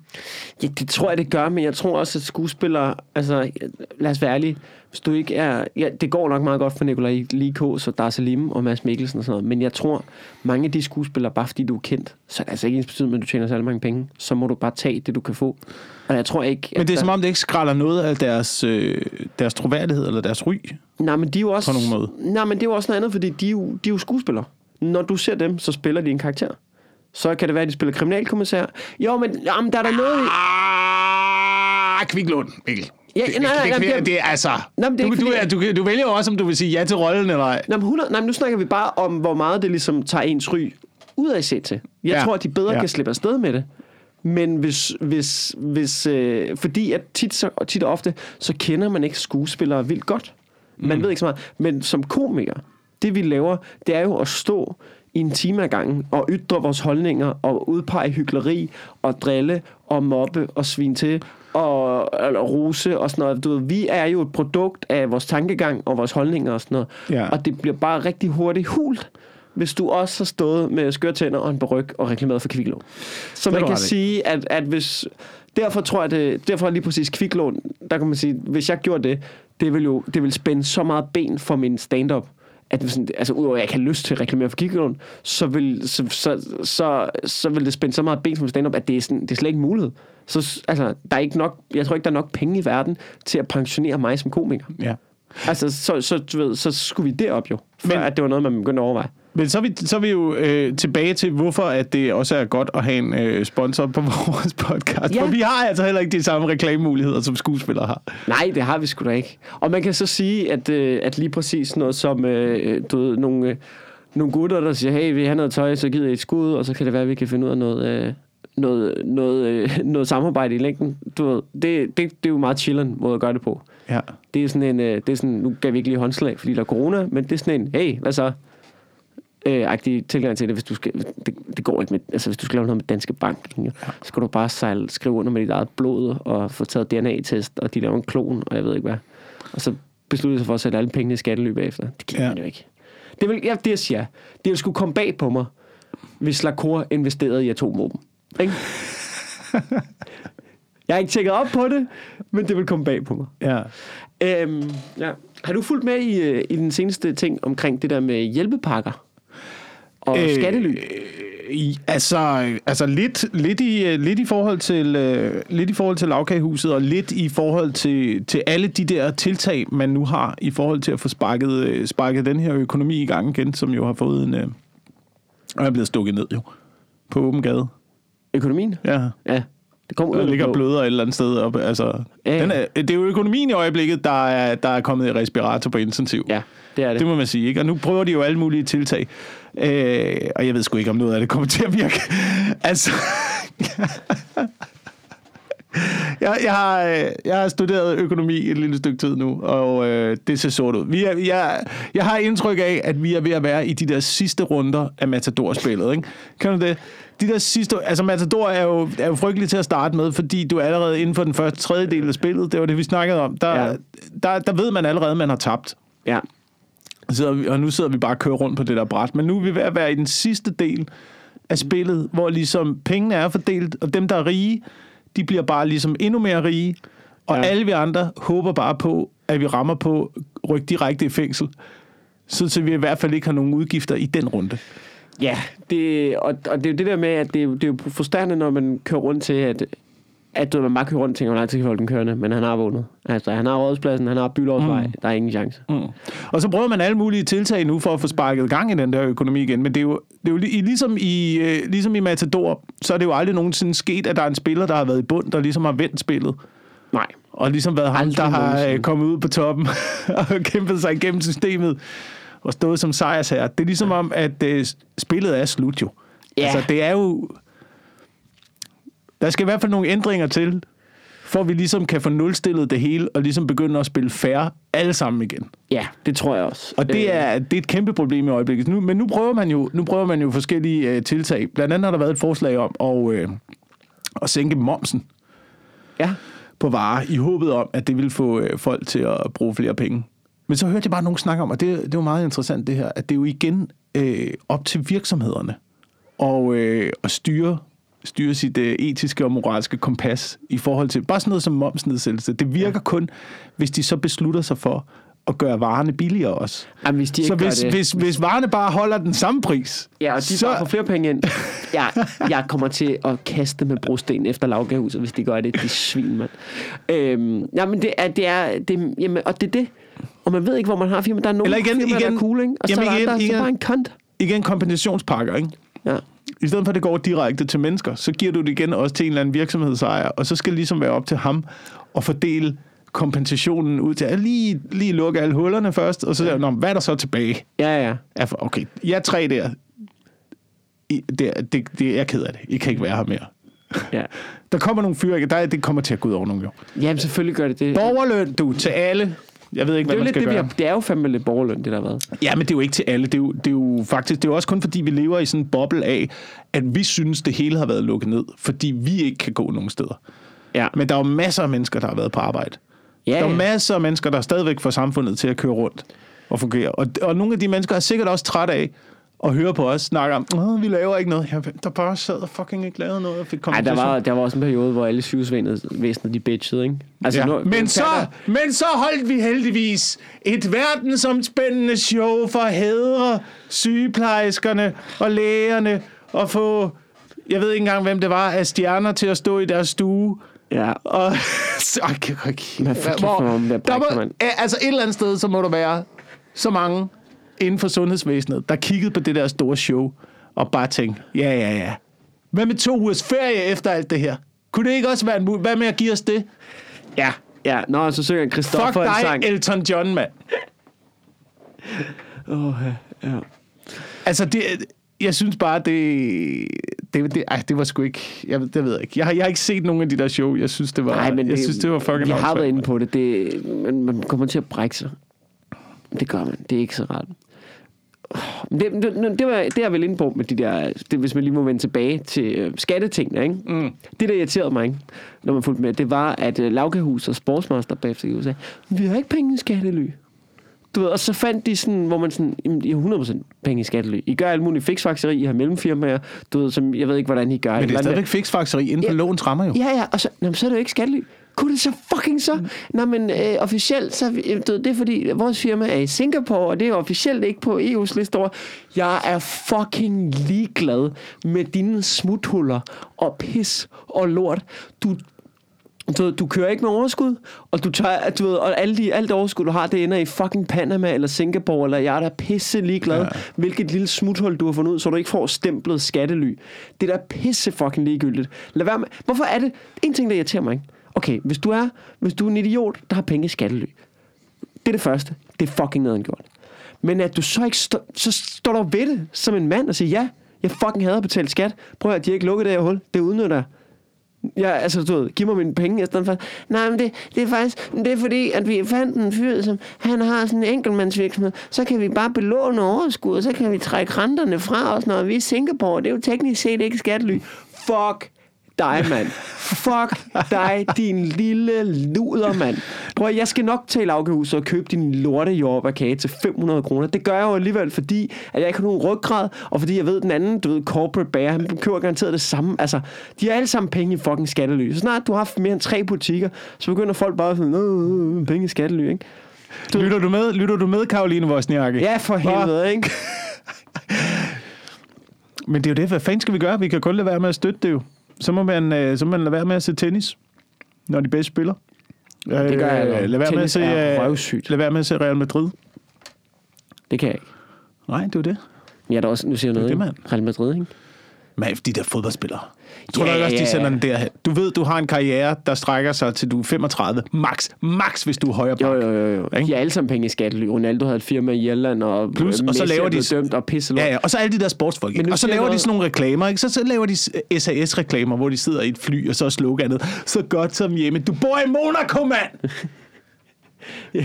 Ja, det tror jeg, det gør, men jeg tror også, at skuespillere, altså lad os være ærlige, hvis du ikke er, ja, det går nok meget godt for Nikolaj Likås og Dar Salim og Mads Mikkelsen og sådan noget, men jeg tror, mange af de skuespillere, bare fordi du er kendt, så er det altså ikke ens betydning, at du tjener særlig mange penge, så må du bare tage det, du kan få. Og jeg tror ikke... Men det er at som der- om, det ikke skralder noget af deres, øh, deres troværdighed eller deres ry. Nej, men de er jo også... på nogen måde. Nej, men det er jo også noget andet, fordi de er jo, de er jo skuespillere. Når du ser dem, så spiller de en karakter. Så kan det være, at de spiller kriminalkommissær. Jo, men jamen, der er der noget... i- Ah, kviklån, Mikkel. Ja, Det- nej, nej, det, nej, det, det- det, er altså... Men det er du, ikke du, du, du vælger jo også, om du vil sige ja til rollen eller ej. Nej, men, 100, nej, men nu snakker vi bare om, hvor meget det ligesom tager ens ry ud af set til. Jeg Ja. tror, at de bedre Ja. kan slippe afsted med det. Men hvis, hvis, hvis øh, fordi at tit, så, tit og ofte, så kender man ikke skuespillere vildt godt. Man mm. ved ikke så meget. Men som komiker, det vi laver, det er jo at stå i en time ad gangen og ytre vores holdninger og udpege hyggeleri og drille og mobbe og svin til og eller rose og sådan noget. Du ved, vi er jo et produkt af vores tankegang og vores holdninger og sådan noget. Ja. Og det bliver bare rigtig hurtigt hult, hvis du også har stået med skøre tænder og en baryk og reklameret for kviklån. Så Det man kan ret i. sige, at, at hvis... Derfor tror jeg, det, derfor er lige præcis kviklån, der kan man sige, hvis jeg gjorde det, det vil jo det vil spænde så meget ben for min stand-up, at hvis, altså udover at jeg ikke har lyst til at reklamere for kviklån, så vil, så, så, så, så vil det spænde så meget ben for min stand-up, at det er, sådan, det er slet ikke mulighed. Så altså, der er ikke nok, jeg tror ikke, der er nok penge i verden til at pensionere mig som komiker. Ja. Altså, så, så, du ved, så skulle vi derop jo, før Men- Men, at det var noget, man begyndte at overveje. Men så er vi, så er vi jo øh, tilbage til, hvorfor at det også er godt at have en øh, sponsor på vores podcast. Ja. For vi har altså heller ikke de samme reklamemuligheder, som skuespillere har. Nej, det har vi sgu da ikke. Og man kan så sige, at, øh, at lige præcis noget som øh, du ved, nogle, øh, nogle gutter, der siger, hey, vi har noget tøj, så giver I et skud, og så kan det være, at vi kan finde ud af noget, øh, noget, noget, øh, noget samarbejde i længden. Du ved, det, det, det er jo meget chillen måde at gøre det på. Ja. Det er sådan en, øh, det er sådan, nu gav vi ikke lige håndslag, fordi der er corona, men det er sådan en, hey, hvad så? Øh, agtig tilgang til det, hvis du skal, det, det går ikke med, altså hvis du skal lave noget med Danske Bank, ja. så skal du bare sejle, skrive under med dit eget blod, og få taget DNA-test, og de laver en klon, og jeg ved ikke hvad. Og så beslutte sig for at sætte alle pengene i skatteløb bagefter. Det kan Ja. man jo ikke. Det vil, ja, det jeg siger, det ville skulle komme bag på mig, hvis Lacour investerede i atomvåben. Ikke? jeg har ikke tjekket op på det, men det vil komme bag på mig. ja. Øhm, ja. Har du fulgt med i, øh, i den seneste ting omkring det der med hjælpepakker? Og øh, skattely? I, altså, altså lidt, lidt, i, øh, lidt, i forhold til, øh, lidt i forhold til lavkagehuset, og lidt i forhold til, til alle de der tiltag, man nu har i forhold til at få sparket, øh, sparket den her økonomi i gang igen, som jo har fået en... Øh, og er blevet stukket ned jo. På åben gade. Økonomien? Ja. Ja. Det kommer Der ligger bløder et eller andet sted op. Altså, Ja, ja. den er, det er jo økonomien i øjeblikket, der er, der er kommet i respirator på intensiv. Ja, det er det. Det må man sige, ikke? Og nu prøver de jo alle mulige tiltag. Øh, og jeg ved sgu ikke, om noget af det kommer til at virke. altså... jeg, jeg, har, øh, jeg har studeret økonomi et lille stykke tid nu, og øh, det ser sort ud. Vi er, jeg, jeg har indtryk af, at vi er ved at være i de der sidste runder af Matador-spillet. Ikke? Kan du det? De der sidste, altså Matador er jo, er jo frygtelig til at starte med, fordi du er allerede inden for den første tredjedel af spillet, det var det, vi snakkede om, der, Ja. der, der ved man allerede, at man har tabt. Ja. vi, og nu sidder vi bare og kører rundt på det der bræt. Men nu er vi ved at være i den sidste del af spillet, hvor ligesom pengene er fordelt, og dem, der er rige, de bliver bare ligesom endnu mere rige, og. Ja. alle vi andre håber bare på, at vi rammer på ryk direkte i fængsel, så, så vi i hvert fald ikke har nogen udgifter i den runde. Ja, det, og, og det er jo det der med, at det er, jo- det er jo frustrerende, når man kører rundt til, at at du, man bare kører rundt og tænker, hvor lang tid kan holde den kørende, men han har vundet. Altså, han har rådspladsen, han har Bylovsvej, mm. der er ingen chance. Mm. Og så prøver man alle mulige tiltag nu for at få sparket gang i den der økonomi igen. Men det er jo, det er jo li- ligesom, i, øh, ligesom i Matador, så er det jo aldrig nogensinde sket, at der er en spiller, der har været i bund, der ligesom har vendt spillet. Nej. Og ligesom været ham, der har øh, kommet ud på toppen og kæmpet sig igennem systemet og stået som sejrsherre. Det er ligesom om, at øh, spillet er slut jo. Ja. Altså, det er jo... Der skal i hvert fald nogle ændringer til, for at vi ligesom kan få nulstillet det hele, og ligesom begynde at spille fair alle sammen igen. Ja, det tror jeg også. Og det Øh, er, det er et kæmpe problem i øjeblikket. Nu, men nu prøver man jo, nu prøver man jo forskellige øh, tiltag. Blandt andet har der været et forslag om at, øh, at sænke momsen Ja, på varer, i håbet om, at det ville få øh, folk til at bruge flere penge. Men så hørte jeg bare nogen snakke om, og det, det var meget interessant det her, at det er jo igen øh, op til virksomhederne og, øh, at styre, styre sit øh, etiske og moralske kompas i forhold til bare sådan noget som momsnedsættelse. Det virker ja. kun, hvis de så beslutter sig for at gøre varerne billigere også. Jamen, hvis de Så ikke gør hvis, det, hvis, hvis varerne bare holder den samme pris, ja, og de så, så... bare får flere penge ind. Jeg, jeg kommer til at kaste med brosten efter lavgahuset, hvis de gør det. De svin, mand. Øhm, ja, men det er, det er, det, jamen, og det er det. Og man ved ikke, hvor man har firma. Der er nogle Eller igen- firmaer, der igen- er cool, ikke? Og så jamen er der igen- andre, igen- så bare en kont. igen kompensationspakker, ikke? Ja. I stedet for, at det går direkte til mennesker, så giver du det igen også til en eller anden virksomhedsejer, og så skal det ligesom være op til ham at fordele kompensationen ud til at lige, lige lukke alle hullerne først, og så ja. hvad er der så tilbage? Ja, ja. Ja, for- Okay, jeg er tre der. I, det, det, det er jeg ked af det. I kan ikke være her mere. ja. Der kommer nogle fyre, der, det kommer til at gå ud over nogle jo. Jamen, selvfølgelig gør det det. Borgerløn, du, til alle. Jeg ved ikke, det er hvad jo man lidt skal det, vi gøre. har, det er jo fandme lidt borgerløn, det der har været. Ja, men det er jo ikke til alle. Det er jo, det er jo faktisk, det er jo også kun fordi, vi lever i sådan en boble af, at vi synes, det hele har været lukket ned, fordi vi ikke kan gå nogen steder. Ja. Men der er jo masser af mennesker, der har været på arbejde. ja, Der er ja. masser af mennesker, der stadigvæk får samfundet til at køre rundt og fungere. Og, og nogle af de mennesker er sikkert også trætte af at høre på os snakke om, vi laver ikke noget. Ja, der bare sad og fucking ikke lavede noget og fik Ej, der var, der var også en periode, hvor alle sygehusvæsenet, de bitchede, ikke? Altså, ja. nu- men, så, der- men så holdt vi heldigvis et verdensomspændende show for at hædre sygeplejerskerne og lægerne og få, jeg ved ikke engang, hvem det var, af stjerner til at stå i deres stue. Ja, Og, så, okay, okay. Hvor der må, altså et eller andet sted, så må der være så mange inden for sundhedsvæsenet, der kiggede på det der store show og bare tænkte, ja, ja, ja. Hvad med to ugers ferie efter alt det her? Kunne det ikke også være en mulighed? Hvad med at give os det? ja, ja. Nå, så synger Fuck Christoffer en dig, sang. Elton John, mand. Oh, ja. ja. Altså, det, jeg synes bare, det, det, det, ej, det var sgu ikke... Jeg, det ved jeg ikke. Jeg har, jeg har ikke set nogen af de der show. Jeg synes, det var, Nej, men jeg synes, det var fucking Vi har været inde på det. det man, man kommer til at brække sig. Det gør man. Det er ikke så rart. Det, det, det, var, det er jeg vel inde på med de der, det, hvis man lige må vende tilbage til øh, skattetingene, ikke? Mm. Det, der irriterede mig, ikke, når man fulgte med, det var, at øh, Lavkahus og Sportsmaster bagefter i USA, vi har ikke penge i skattely. Du ved, og så fandt de sådan, hvor man sådan, jamen, I har 100% penge i skattely. I gør alt muligt fiksfakseri, I har mellemfirmaer, du ved, som jeg ved ikke, hvordan I gør. Men det er stadigvæk fiksfakseri inden for Ja. lovens rammer jo. Ja, ja, og så, jamen, så er det jo ikke skattely. Kunne det så fucking så? Nå, men øh, officielt, så, øh, du det er fordi, vores firma er i Singapore, og det er officielt ikke på EU's liste over. Jeg er fucking ligeglad med dine smuthuller og pis og lort. Du du, du kører ikke med overskud, og du tager, du ved, og alle de, alt overskud, du har, det ender i fucking Panama eller Singapore, eller jeg er da pisse ligeglad, ja. hvilket lille smuthul du har fundet ud, så du ikke får stemplet skattely. Det er da pisse fucking ligegyldigt. Lad være med. Hvorfor er det? En ting, der irriterer mig, ikke? Okay, hvis du er, hvis du er en idiot, der har penge i skattely. Det er det første. Det er fucking nederen gjort. Men at du så ikke stå, så står der ved det som en mand og siger, ja, jeg fucking hader at betale skat. Prøv at de har ikke lukket det her hul. Det udnytter jeg. Ja, altså, du ved, giv mig mine penge i stedet for. Nej, men det, det er faktisk, det er fordi, at vi fandt en fyr, som han har sådan en enkeltmandsvirksomhed, så kan vi bare belåne overskud, og så kan vi trække renterne fra os, når vi er i Singapore. Det er jo teknisk set ikke skattely. Fuck dig, mand. Fuck dig, din lille luder, mand. Prøv at, jeg skal nok til lavkehuset og købe din lorte jordbærkage til 500 kroner. Det gør jeg jo alligevel, fordi at jeg ikke har nogen ryggrad, og fordi jeg ved, at den anden, du ved, corporate bager, han køber garanteret det samme. Altså, de har alle sammen penge i fucking skattely. Så snart du har haft mere end tre butikker, så begynder folk bare sådan, "Åh, penge i skattely, ikke? Lytter du med, lytter du med Karoline Wozniacki? Ja, for helvede, ikke? Men det er jo det, hvad fanden skal vi gøre? Vi kan kun lade være med at støtte det jo. Så må man, øh, så må man lade være med at se tennis, når de bedste spiller. Det gør jeg. Øh, lad være med at se, øh, lad være med at se Real Madrid. Det kan jeg ikke. Nej, det er jo det. Jeg er da også, nu siger jeg noget, det, mand. Real Madrid, ikke? Men de der fodboldspillere. Tror Ja, du også, de sender den derhen? Du ved, du har en karriere, der strækker sig til du er 35. Max. Max, hvis du er højre Jo, jo, jo. jo. Ikke? De er alle sammen penge i skattely. Ronaldo havde et firma i Irland, og Plus, og så laver er de- dømt og pisse Ja, ja, og så alle de der sportsfolk. Ikke? Og så jeg laver de noget- sådan nogle reklamer, ikke? Så, så laver de SAS-reklamer, hvor de sidder i et fly, og så er sloganet, så godt som hjemme. Du bor i Monaco, mand!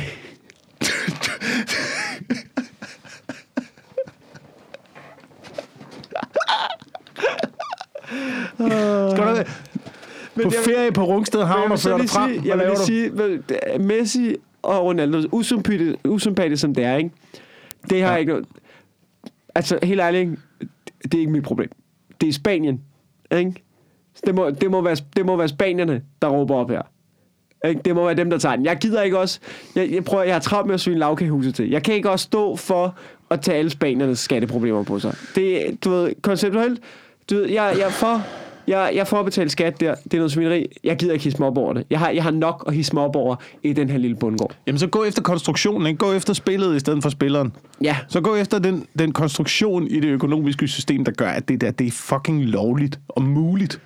Skal du på jeg- ferie på Rungsted Havn og vil så føre dig frem? sige, jeg vil du? sige, vel, det Messi og Ronaldo, usympatisk, usympatisk som det er, ikke? Det har Ja. ikke noget... Altså, helt ærligt, det er ikke mit problem. Det er Spanien, ikke? Det må, det må, være, det må være spanierne, der råber op her. Ikke? Det må være dem, der tager den. Jeg gider ikke også... Jeg, jeg prøver, jeg har travlt med at svine lavkagehuset til. Jeg kan ikke også stå for at tage alle spaniernes skatteproblemer på sig. Det, du ved, konceptuelt... Du ved, jeg, jeg for... Jeg, jeg får at betale skat der. Det er noget svineri. Jeg gider ikke hisse mig op over det. Jeg har, jeg har nok at hisse mig op over i den her lille bundgård. Jamen, så gå efter konstruktionen, ikke? Gå efter spillet i stedet for spilleren. Ja. Så gå efter den, den konstruktion i det økonomiske system, der gør, at det der, det er fucking lovligt og muligt.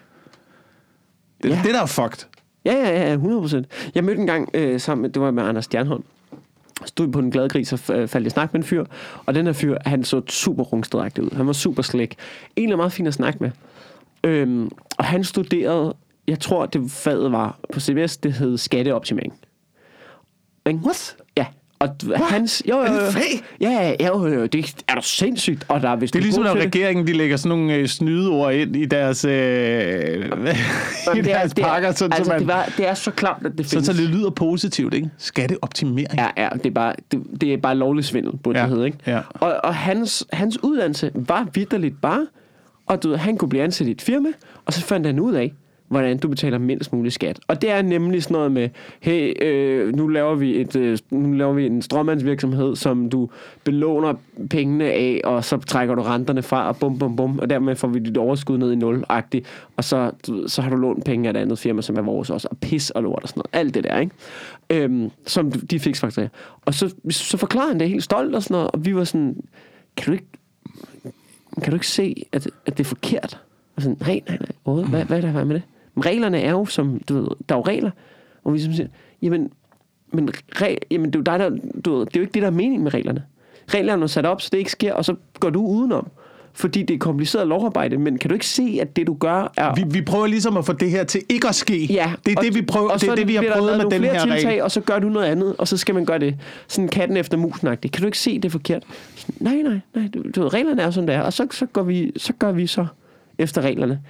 Det, ja. Ja. det der er fucked. Ja, ja, ja, 100 procent. Jeg mødte en gang øh, sammen med, det var med Anders Stjernholm. Stod på den glade gris, så øh, faldt jeg i snak med en fyr. Og den her fyr, han så super rungstedagtig ud. Han var super slæk. Egentlig meget fin at snakke med. Øhm, og han studerede, jeg tror, det faget var på CBS, det hed skatteoptimering. Ikke? What? Og d- hans... Jo, jo, Er det jo. et fag? Ja, ja, ja, jo, jo, det er da sindssygt. Og der, hvis Det er ligesom, når det- regeringen de lægger sådan nogle øh, snydeord ind i deres, øh, i deres pakker, sådan, altså, så, man, det, var, det er så klamt, at det findes. så det lyder positivt, ikke? Skatteoptimering. Ja, ja, det er bare, det, det er bare lovlig svindel, burde ja, det hedde, ikke? ja. Og, og hans, hans uddannelse var vidderligt bare, og du ved, han kunne blive ansat i et firma, og så fandt han ud af, hvordan du betaler mindst mulig skat. Og det er nemlig sådan noget med, hey, øh, nu, laver vi et, øh, nu laver vi en stråmandsvirksomhed, som du belåner pengene af, og så trækker du renterne fra, og bum, bum, bum, og dermed får vi dit overskud ned i nul-agtigt, og så, så har du lånt penge af et andet firma, som er vores også, og pis og lort og sådan noget. Alt det der, ikke? Øhm, som de fik faktisk. Og så, så forklarede han det helt stolt og sådan noget, og vi var sådan, kan du ikke, kan du ikke se, at, at det er forkert? Og sådan, nej, nej, nej, overhovedet. Hvad, hvad er der med det? Reglerne er jo som, du ved, der er jo regler, og vi som siger, jamen, men re, jamen, det er jo dig, der, du ved, det er jo ikke det, der er meningen med reglerne. Reglerne er sat op, så det ikke sker, og så går du udenom. Fordi det er kompliceret lovarbejde, men kan du ikke se, at det, du gør, er... Vi, vi prøver ligesom at få det her til ikke at ske. Ja, det er og- det, vi, prøver, og det, så er det, vi har der prøvet med den her tiltag, regel. og så gør du noget andet, og så skal man gøre det. Sådan katten efter musen -agtigt. Kan du ikke se, det er forkert? Sådan, Nej, nej, nej. Du, du ved, reglerne er, som det er, og så, så, går vi, så gør vi så efter reglerne.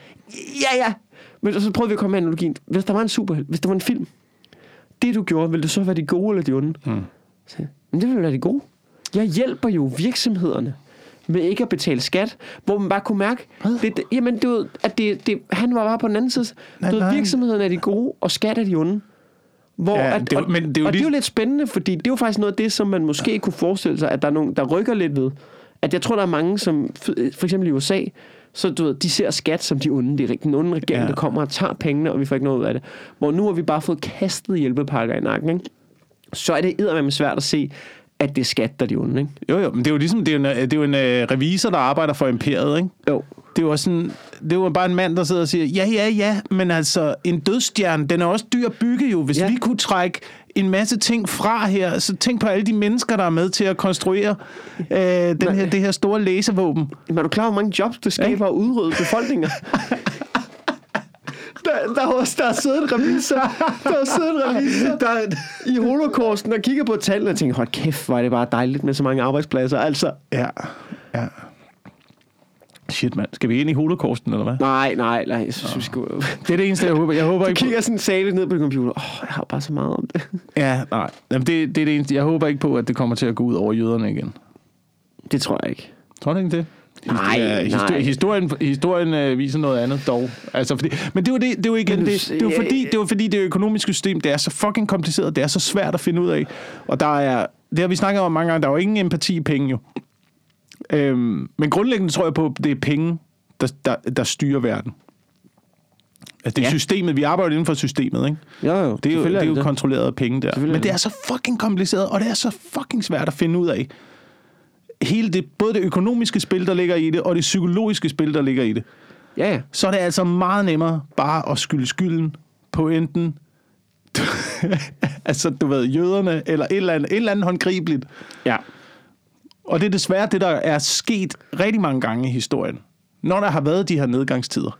Ja, ja. Men så prøvede vi at komme med analogien. Hvis der var en superhelt, hvis der var en film, det du gjorde, ville det så være de gode eller de onde? Hmm. Så, men det ville være de gode. Jeg hjælper jo virksomhederne med ikke at betale skat, hvor man bare kunne mærke, det, det, jamen, det, var, at det, det, han var bare på den anden side. Nej, Du ved, nej. virksomhederne er de gode, og skat er de onde. Hvor Ja, at, det og, men det er jo og det er jo lige- lidt spændende, fordi det er jo faktisk noget af det, som man måske kunne forestille sig, at der er nogen, der rykker lidt ved. At jeg tror, der er mange, som for eksempel i USA, så du ved, de ser skat som de onde. Det er den onde regering, Ja. der kommer og tager pengene, og vi får ikke noget ud af det. Hvor nu har vi bare fået kastet hjælpepakker i nakken, ikke? så er det eddermame svært at se, at det er skat, der er de onde. Ikke? Jo, jo, men det er jo ligesom, det er jo en, det er jo en øh, revisor, der arbejder for imperiet, ikke? Jo. Det er jo også sådan, det er jo bare en mand, der sidder og siger, ja, ja, ja, men altså, en dødstjerne, den er også dyr at bygge jo. Hvis. Ja. vi kunne trække en masse ting fra her, så tænk på alle de mennesker, der er med til at konstruere øh, den Nej. her, det her store laservåben. Men er du klar, hvor mange jobs det skaber at udrydde befolkninger? Der, der, har også, der har siddet en revisor, der har siddet en revisor der, i holocausten og kigger på tallene og tænker, hold kæft, hvor er det bare dejligt med så mange arbejdspladser. Altså, Ja, ja. Shit, mand. Skal vi ind i holocausten, eller hvad? nej, nej, nej, jeg synes, vi skulle... Det er det eneste, jeg håber. Jeg håber Du ikke kigger sådan saligt ned på din computer. Åh, oh, jeg har bare så meget om det. Ja, nej. Jamen, det, det er det eneste. Jeg håber ikke på, at det kommer til at gå ud over jøderne igen. Det tror jeg ikke. Tror du ikke det? Nej, Ja, histori- nej. Historien, historien øh, viser noget andet dog. Altså, fordi, men det jo, det, det jo igen, det, det, jo fordi, det jo fordi det økonomiske system, det er så fucking kompliceret, det er så svært at finde ud af. Og der er, det har vi snakket om mange gange, der er jo ingen empati i penge jo. Øhm, men grundlæggende tror jeg på, at det er penge, der, der, der styrer verden. Altså, det er Ja. systemet. Vi arbejder inden for systemet, ikke? Jo, jo. Det er jo, det er jo det. kontrolleret penge der. Men det er så fucking kompliceret, og det er så fucking svært at finde ud af. Hele det, både det økonomiske spil, der ligger i det, og det psykologiske spil, der ligger i det. Ja, ja. Så er det altså meget nemmere bare at skylde skylden på enten altså, du ved, jøderne, eller et eller andet, et eller andet håndgribeligt. Ja. Og det er desværre det, der er sket rigtig mange gange i historien. Når der har været de her nedgangstider,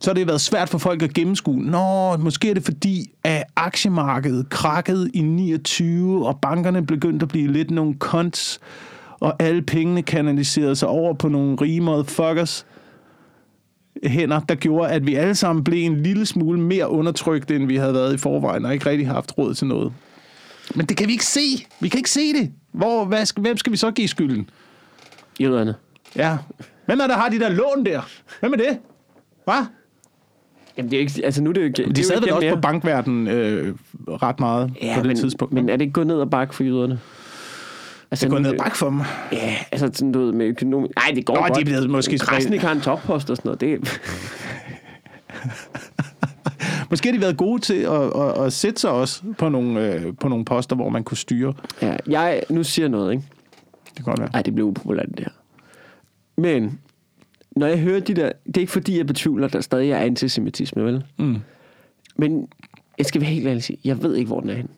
så har det været svært for folk at gennemskue. Nå, måske er det fordi, at aktiemarkedet krakkede i 29, og bankerne begyndte at blive lidt nogle konts, og alle pengene kanaliserede sig over på nogle rige motherfuckers hænder, der gjorde, at vi alle sammen blev en lille smule mere undertrykt, end vi havde været i forvejen, og ikke rigtig haft råd til noget. Men det kan vi ikke se. Vi kan ikke se det. Hvor, hvad hvem skal vi så give skylden? Jøderne. Ja. Hvem er der har de der lån der? Hvem er det? Hvad? Jamen, det er ikke... Altså, nu er det jo ikke... De sad vel også mere. på bankverdenen øh, ret meget ja, på det men, tidspunkt. Men er det ikke gået ned og bakke for jøderne? Altså, det går ned ad bakke for dem. Ja, altså sådan noget med økonomi... Nej, det går Nå, godt. de er blevet måske. Krasnik har en toppost og sådan noget. Det, Måske har de været gode til at, at, at sætte sig også på nogle, øh, på nogle poster, hvor man kunne styre. ja, jeg nu siger noget, ikke? Det kan godt være. Nej, det blev upopulært, det her. Men, når jeg hører de der... Det er ikke fordi, jeg betvivler, at der stadig er antisemitisme, vel? Mm. Men jeg skal være helt ærlig sige, jeg ved ikke, hvor den er henne.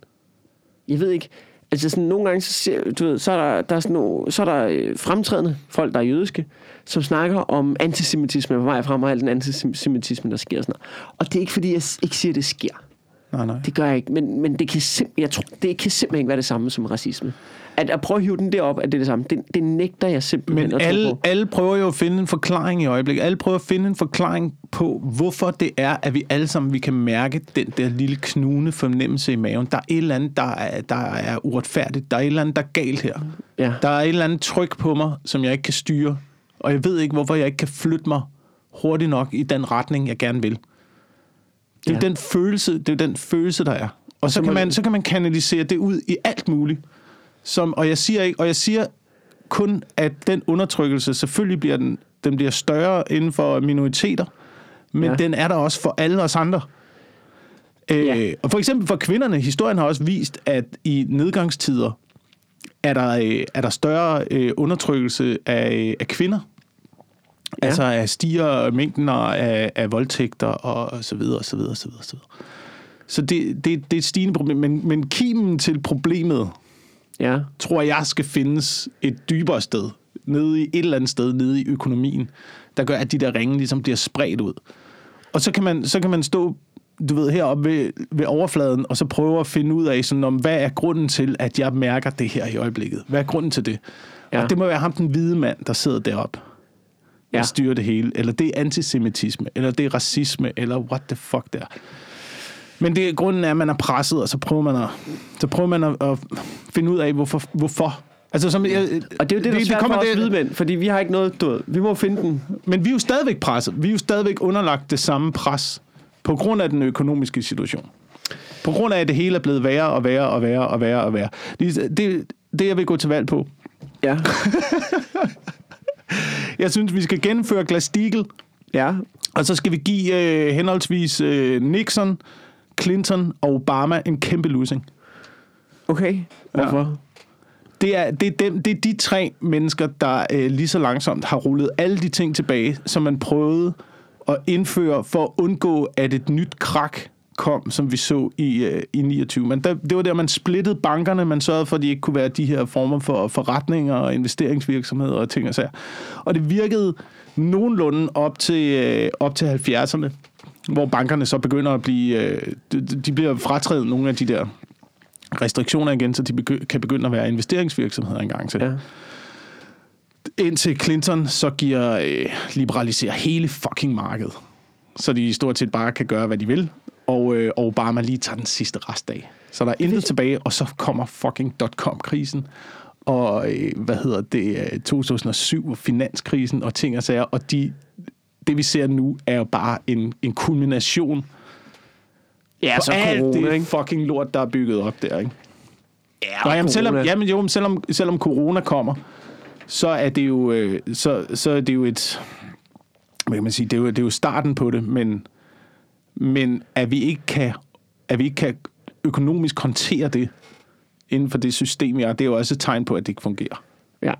Jeg ved ikke... Altså sådan, nogle gange, så, ser, du ved, så er der, der, er sådan nogle, så er der øh, fremtrædende folk, der er jødiske, som snakker om antisemitisme på vej frem, og al den antisemitisme, der sker. og Sådan noget. Og det er ikke, fordi jeg ikke siger, at det sker. Nej, nej. Det gør jeg ikke. Men, men det, kan sim- jeg tror, det kan simpelthen ikke være det samme som racisme. At, at prøve at hive den derop, at det er det samme, det, det nægter jeg simpelthen Men at alle, på. alle prøver jo at finde en forklaring i øjeblikket. Alle prøver at finde en forklaring på, hvorfor det er, at vi alle sammen vi kan mærke den der lille knune fornemmelse i maven. Der er et eller andet, der er, der er uretfærdigt. Der er et eller andet, der er galt her. Ja. Der er et eller andet tryk på mig, som jeg ikke kan styre. Og jeg ved ikke, hvorfor jeg ikke kan flytte mig hurtigt nok i den retning, jeg gerne vil. Det er Ja. den følelse, det er den følelse, der er. Og så kan, man, så kan man kanalisere det ud i alt muligt. Som, og jeg siger ikke, og jeg siger kun, at den undertrykkelse, selvfølgelig bliver den, den bliver større inden for minoriteter, men Ja. ja. den er der også for alle os andre. Øh, Ja. Og for eksempel for kvinderne, historien har også vist, at i nedgangstider er der, øh, er der større øh, undertrykkelse af, af kvinder. Ja. Altså af stiger mængden af, af voldtægter og så videre, og så videre, og så videre, og så videre. Så det, det, det er et stigende problem. Men, men kimen til problemet, Ja. tror jeg, skal findes et dybere sted. Nede i et eller andet sted, nede i økonomien, der gør, at de der ringe ligesom bliver spredt ud. Og så kan man, så kan man stå du ved, heroppe ved, ved overfladen, og så prøve at finde ud af, sådan, om, hvad er grunden til, at jeg mærker det her i øjeblikket? Hvad er grunden til det? Ja. Og det må være ham, den hvide mand, der sidder deroppe Ja. styrer det hele. Eller det er antisemitisme, eller det er racisme, eller what the fuck der. Men det, grunden er, at man er presset, og så prøver man at, så prøver man at, at finde ud af, hvorfor. hvorfor. Altså, som, jeg, Og det er jo det, der er svært for os hvide mænd, fordi vi har ikke noget, du ved, vi må finde den. Men vi er jo stadigvæk presset. Vi er jo stadigvæk underlagt det samme pres på grund af den økonomiske situation. På grund af, at det hele er blevet værre og værre og værre og værre og værre. Det, det, det jeg vil gå til valg på. Ja. Jeg synes, vi skal gennemføre Glass-Steagall, Ja. og så skal vi give øh, henholdsvis øh, Nixon, Clinton og Obama en kæmpe losing. Okay. Hvorfor? Ja. Det er, det, er dem, det er de tre mennesker, der øh, lige så langsomt har rullet alle de ting tilbage, som man prøvede at indføre for at undgå, at et nyt krak kom, som vi så i, øh, i 29. Men der, det var der, man splittede bankerne, man sørgede for, at de ikke kunne være de her former for forretninger og investeringsvirksomheder og ting og sager. Og det virkede nogenlunde op til, øh, op til 70'erne, hvor bankerne så begynder at blive, øh, de, de bliver fratrædet nogle af de der restriktioner igen, så de begy- kan begynde at være investeringsvirksomheder engang til. Ja. Indtil Clinton så giver øh, liberaliserer hele fucking markedet. Så de stort set bare kan gøre, hvad de vil. Og, øh, og Obama lige tager den sidste restdag. Så der er intet tilbage, og så kommer fucking dot-com-krisen. Og øh, hvad hedder det, øh, 2007 og finanskrisen og ting og sager. Og de, det vi ser nu er jo bare en, en kulmination Ja, så alt corona, det ikke? fucking lort, der er bygget op der, ikke? Ja, Nå, jamen, selvom, jamen, jo, selvom, selvom corona kommer, så er det jo, øh, så, så er det jo et, hvad kan man sige, det er jo, det er jo starten på det, men, Men at vi ikke kan, at vi ikke kan økonomisk håndtere det inden for det system, vi er, det er jo også et tegn på, at det ikke fungerer. Ja.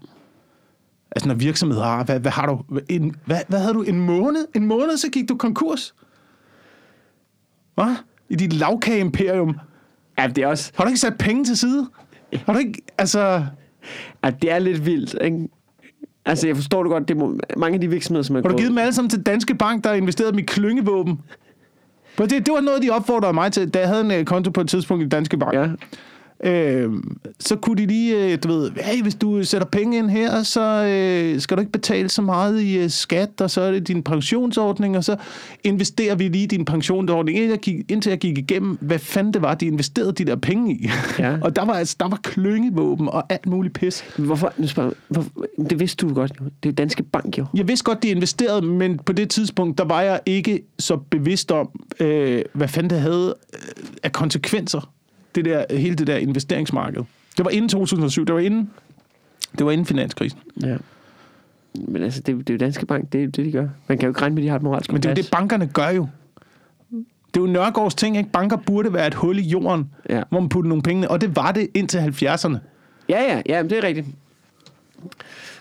Altså når virksomheder har, hvad, hvad har du, en, hvad, hvad havde du, en måned? En måned, så gik du konkurs? Hvad? I dit lavkage-imperium. Ja, det er også... Har du ikke sat penge til side? Har du ikke, altså... Ja, det er lidt vildt, ikke? Altså, jeg forstår det godt. Det må, mange af de virksomheder, som er Har du gået- givet dem alle sammen til Danske Bank, der har investeret dem i klyngevåben? For det, det var noget, de opfordrede mig til, da jeg havde en øh, konto på et tidspunkt i Danske Bank. Ja, Øh, så kunne de lige, øh, du ved, hey, hvis du sætter penge ind her, så øh, skal du ikke betale så meget i øh, skat, og så er det din pensionsordning, og så investerer vi lige din pensionsordning, indtil jeg gik, indtil jeg gik igennem, hvad fanden det var, de investerede de der penge i. Ja. og der var, altså, der var klyngevåben og alt muligt pis. Hvorfor? Nu spørger hvorfor, det vidste du godt jo. Det er Danske Bank jo. Jeg vidste godt, de investerede, men på det tidspunkt, der var jeg ikke så bevidst om, øh, hvad fanden det havde øh, af konsekvenser, det der, hele det der investeringsmarked. Det var inden 2007, det var inden, det var inden finanskrisen. Ja. Men altså, det, er det er jo Danske Bank, det er det, de gør. Man kan jo ikke regne med, at de har et moralsk Men det er jo det, bankerne gør jo. Det er jo Nørgaards ting, ikke? Banker burde være et hul i jorden, Ja. hvor man putter nogle penge og det var det indtil 70'erne. Ja, ja, ja, men det er rigtigt.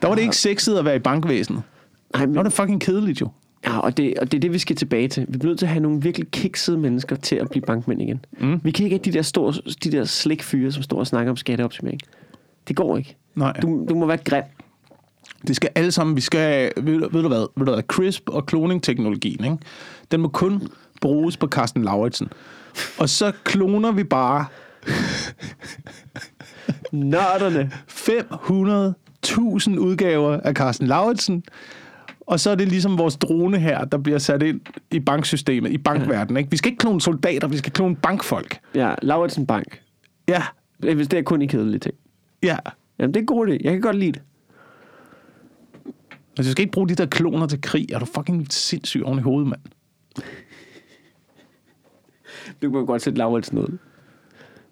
Der var det ikke sexet at være i bankvæsenet. Nej, Der var men, det fucking kedeligt jo. Ja, og, det, og det er det, vi skal tilbage til. Vi bliver nødt til at have nogle virkelig kiksede mennesker til at blive bankmænd igen. Mm. Vi kan ikke have de der, store, de der slikfyre, som står og snakker om skatteoptimering. Det går ikke. Nej. Du, du må være grim. Det skal alle sammen, vi skal, ved, ved du hvad, ved du hvad, CRISP og cloning-teknologien, ikke? den må kun bruges på Carsten Lauritsen. Og så kloner vi bare Nørderne. 500.000 udgaver af Carsten Lauritsen, og så er det ligesom vores drone her, der bliver sat ind i banksystemet, i bankverdenen. Ikke? Vi skal ikke klone soldater, vi skal klone bankfolk. Ja, Lauritsen Bank. Ja, Hvis det er kun i kedelige ting. ja. Jamen, det er en god idé. Jeg kan godt lide det. Altså, vi skal ikke bruge de der kloner til krig. Er du fucking sindssyg oven i hovedet, mand? Du kan godt sætte Lauritsen ud.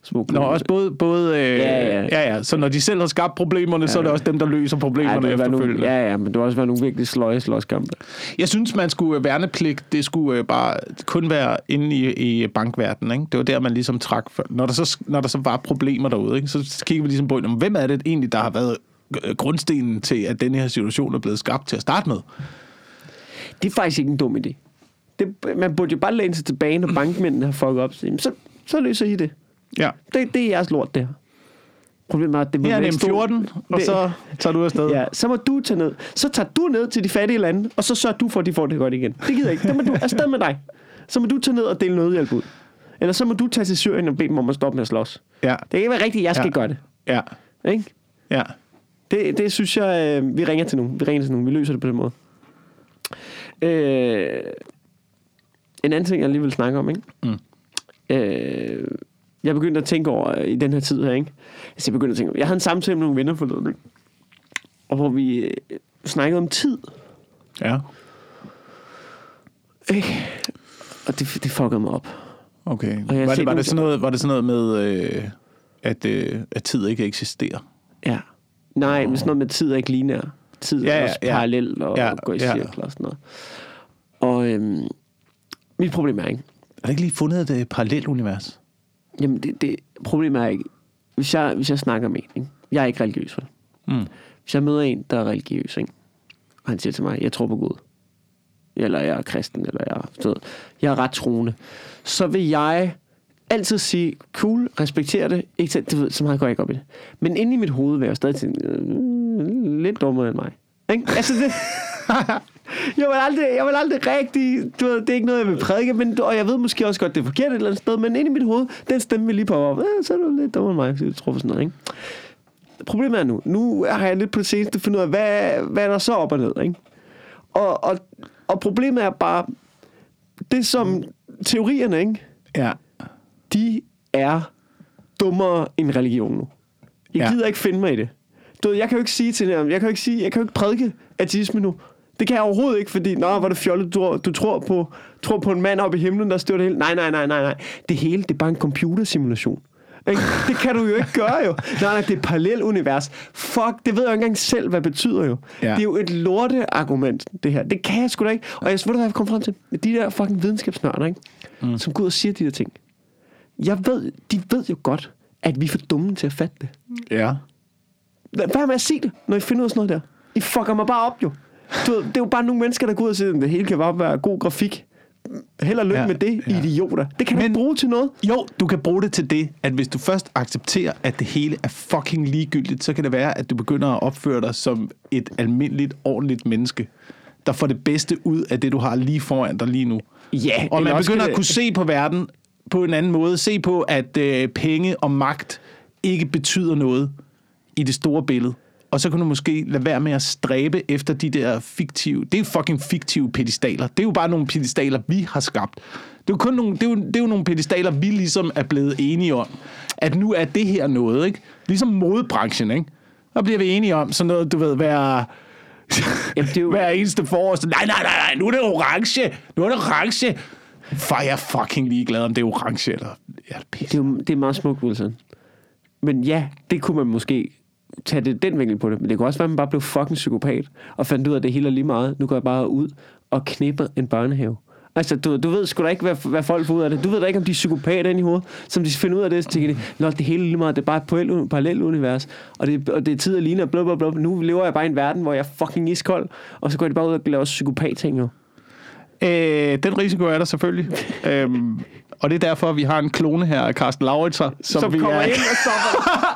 Små Nå, også både... både øh, Ja, ja. ja, ja. Så når de selv har skabt problemerne, ja. så er det også dem, der løser problemerne efterfølgende. nogle, ja, ja, men det vil også være nogle virkelig sløje slåskampe. Jeg synes, man skulle værnepligt, det skulle øh, bare kun være inde i, i bankverdenen. Ikke? Det var der, man ligesom trak. For. Når, der så, når der så var problemer derude, ikke? så kigger vi ligesom på, jamen, hvem er det egentlig, der har været øh, grundstenen til, at den her situation er blevet skabt til at starte med? Det er faktisk ikke en dum idé. Det, man burde jo bare læne sig tilbage, når bankmændene har fucket op. Så, så løser I det. Ja. det. Det er jeres lort, det her. Problemet er, at det må Her er stor- 14, og det- så tager du afsted. Ja, så må du tage ned. Så tager du ned til de fattige lande, og så sørger du for, at de får det godt igen. Det gider jeg ikke. Det må du afsted med dig. Så må du tage ned og dele nødhjælp ud. Eller så må du tage til Syrien og bede dem om at stoppe med at slås. Ja. Det kan ikke være rigtigt, jeg skal ja. gøre det. Ja. Ikke? ja. Det, det synes jeg, øh, vi ringer til nogen. Vi ringer til nogen. Vi løser det på den måde. Øh, en anden ting, jeg lige vil snakke om, ikke? Mm. Øh, jeg begyndte at tænke over øh, i den her tid her, ikke? Altså, jeg begyndte at tænke, jeg havde en samtale med nogle venner forleden, ikke? Og hvor vi øh, snakkede om tid. Ja. Ikke? Og det, det fuckede mig op. Okay. Har Var det, var, nogle- det sådan noget, var det sådan noget med, øh, at, øh, at tid ikke eksisterer? Ja. Nej, men sådan noget med tid er ikke lineær. Tid Ja, er ja, også ja. parallel og Ja, går i ja. cirkler og sådan noget. Og øhm, mit problem er ikke, Er der ikke lige fundet et øh, parallelt univers? Jamen, det, det problemet er ikke... Hvis jeg, hvis jeg snakker med en, ikke? Jeg er ikke religiøs, vel? Mm. Hvis jeg møder en, der er religiøs, ikke? Og han siger til mig, jeg tror på Gud. Eller jeg er kristen, eller jeg er, ved, jeg er ret troende. Så vil jeg altid sige, cool, respektere det. Ikke, til- du ved, så meget går jeg ikke op i det. Men inde i mit hoved vil jeg stadig tænke, øh, lidt dummere end mig. Ikke? Altså det... jeg, vil aldrig, jeg vil aldrig rigtig... Du ved, det er ikke noget, jeg vil prædike, men, og jeg ved måske også godt, det er forkert et eller andet sted, men inde i mit hoved, den stemme vil lige på op. Så er du lidt dummere end mig, jeg tror på sådan noget, ikke? Problemet er nu, nu har jeg lidt på det seneste fundet ud af, hvad, hvad er der så op og ned, ikke? Og, og, og problemet er bare, det som teorierne, ikke? Ja. de er dummere end religion nu. Jeg Ja. gider ikke finde mig i det. Du ved, jeg kan jo ikke sige til dem, jeg kan jo ikke sige, jeg kan jo ikke prædike ateisme nu. Det kan jeg overhovedet ikke, fordi, nå, hvor er det fjollet, du, tror- du tror, på, tror på en mand oppe i himlen, der styrer det hele. Nej, nej, nej, nej, nej. Det hele, det er bare en computersimulation. Ikke? Det kan du jo ikke gøre jo. Nej, nej, det er et parallelt univers. Fuck, det ved jeg jo ikke engang selv, hvad det betyder jo. Ja. Det er jo et lorte argument, det her. Det kan jeg sgu da ikke. Og jeg ved du, hvad jeg kom frem til? De der fucking videnskabsnørder, ikke? Mm. som går ud og siger de der ting. Jeg ved, de ved jo godt, at vi er for dumme til at fatte det. Ja. Være med at sige det, når I finder ud af sådan noget der. I fucker mig bare op jo. Du ved, det er jo bare nogle mennesker, der går ud og siger, at det hele kan bare være god grafik. Held og lykke Ja, med det, ja. idioter. Det kan ikke bruge til noget. Jo, du kan bruge det til det, at hvis du først accepterer, at det hele er fucking ligegyldigt, så kan det være, at du begynder at opføre dig som et almindeligt, ordentligt menneske, der får det bedste ud af det, du har lige foran dig lige nu. Ja, Og man begynder at kunne se på verden på en anden måde. Se på, at øh, penge og magt ikke betyder noget i det store billede. Og så kan du måske lade være med at stræbe efter de der fiktive... Det er fucking fiktive pedestaler. Det er jo bare nogle pedestaler, vi har skabt. Det er jo kun nogle, det er jo, det er jo nogle pedestaler, vi ligesom er blevet enige om. At nu er det her noget, ikke? Ligesom modebranchen, ikke? Der bliver vi enige om sådan noget, du ved, hver, Jamen, det er jo- hver eneste forår. Nej, nej, nej, nej, nu er det orange. Nu er det orange. For jeg er fucking ligeglad, om det er orange eller... Ja. Det er, jo, det er meget smukt, Wilson. Men ja, det kunne man måske tage det den vinkel på det. Men det kunne også være, at man bare blev fucking psykopat og fandt ud af, at det hele er lige meget. Nu går jeg bare ud og knipper en børnehave. Altså, du, du ved sgu da ikke, hvad, hvad folk får ud af det. Du ved da ikke, om de er psykopater inde i hovedet, som de finder ud af det, så tænker de, Nå, det hele er lige meget, det er bare et parallelt- univers, og det, og det er tid at ligne, og blub, blub, blub. Nu lever jeg bare i en verden, hvor jeg er fucking iskold, og så går de bare ud og laver psykopat-ting, jo. Øh, den risiko er der selvfølgelig. øhm, og det er derfor, at vi har en klone her Carsten Lauritzer, som, Som vi kommer er, ind og stopper.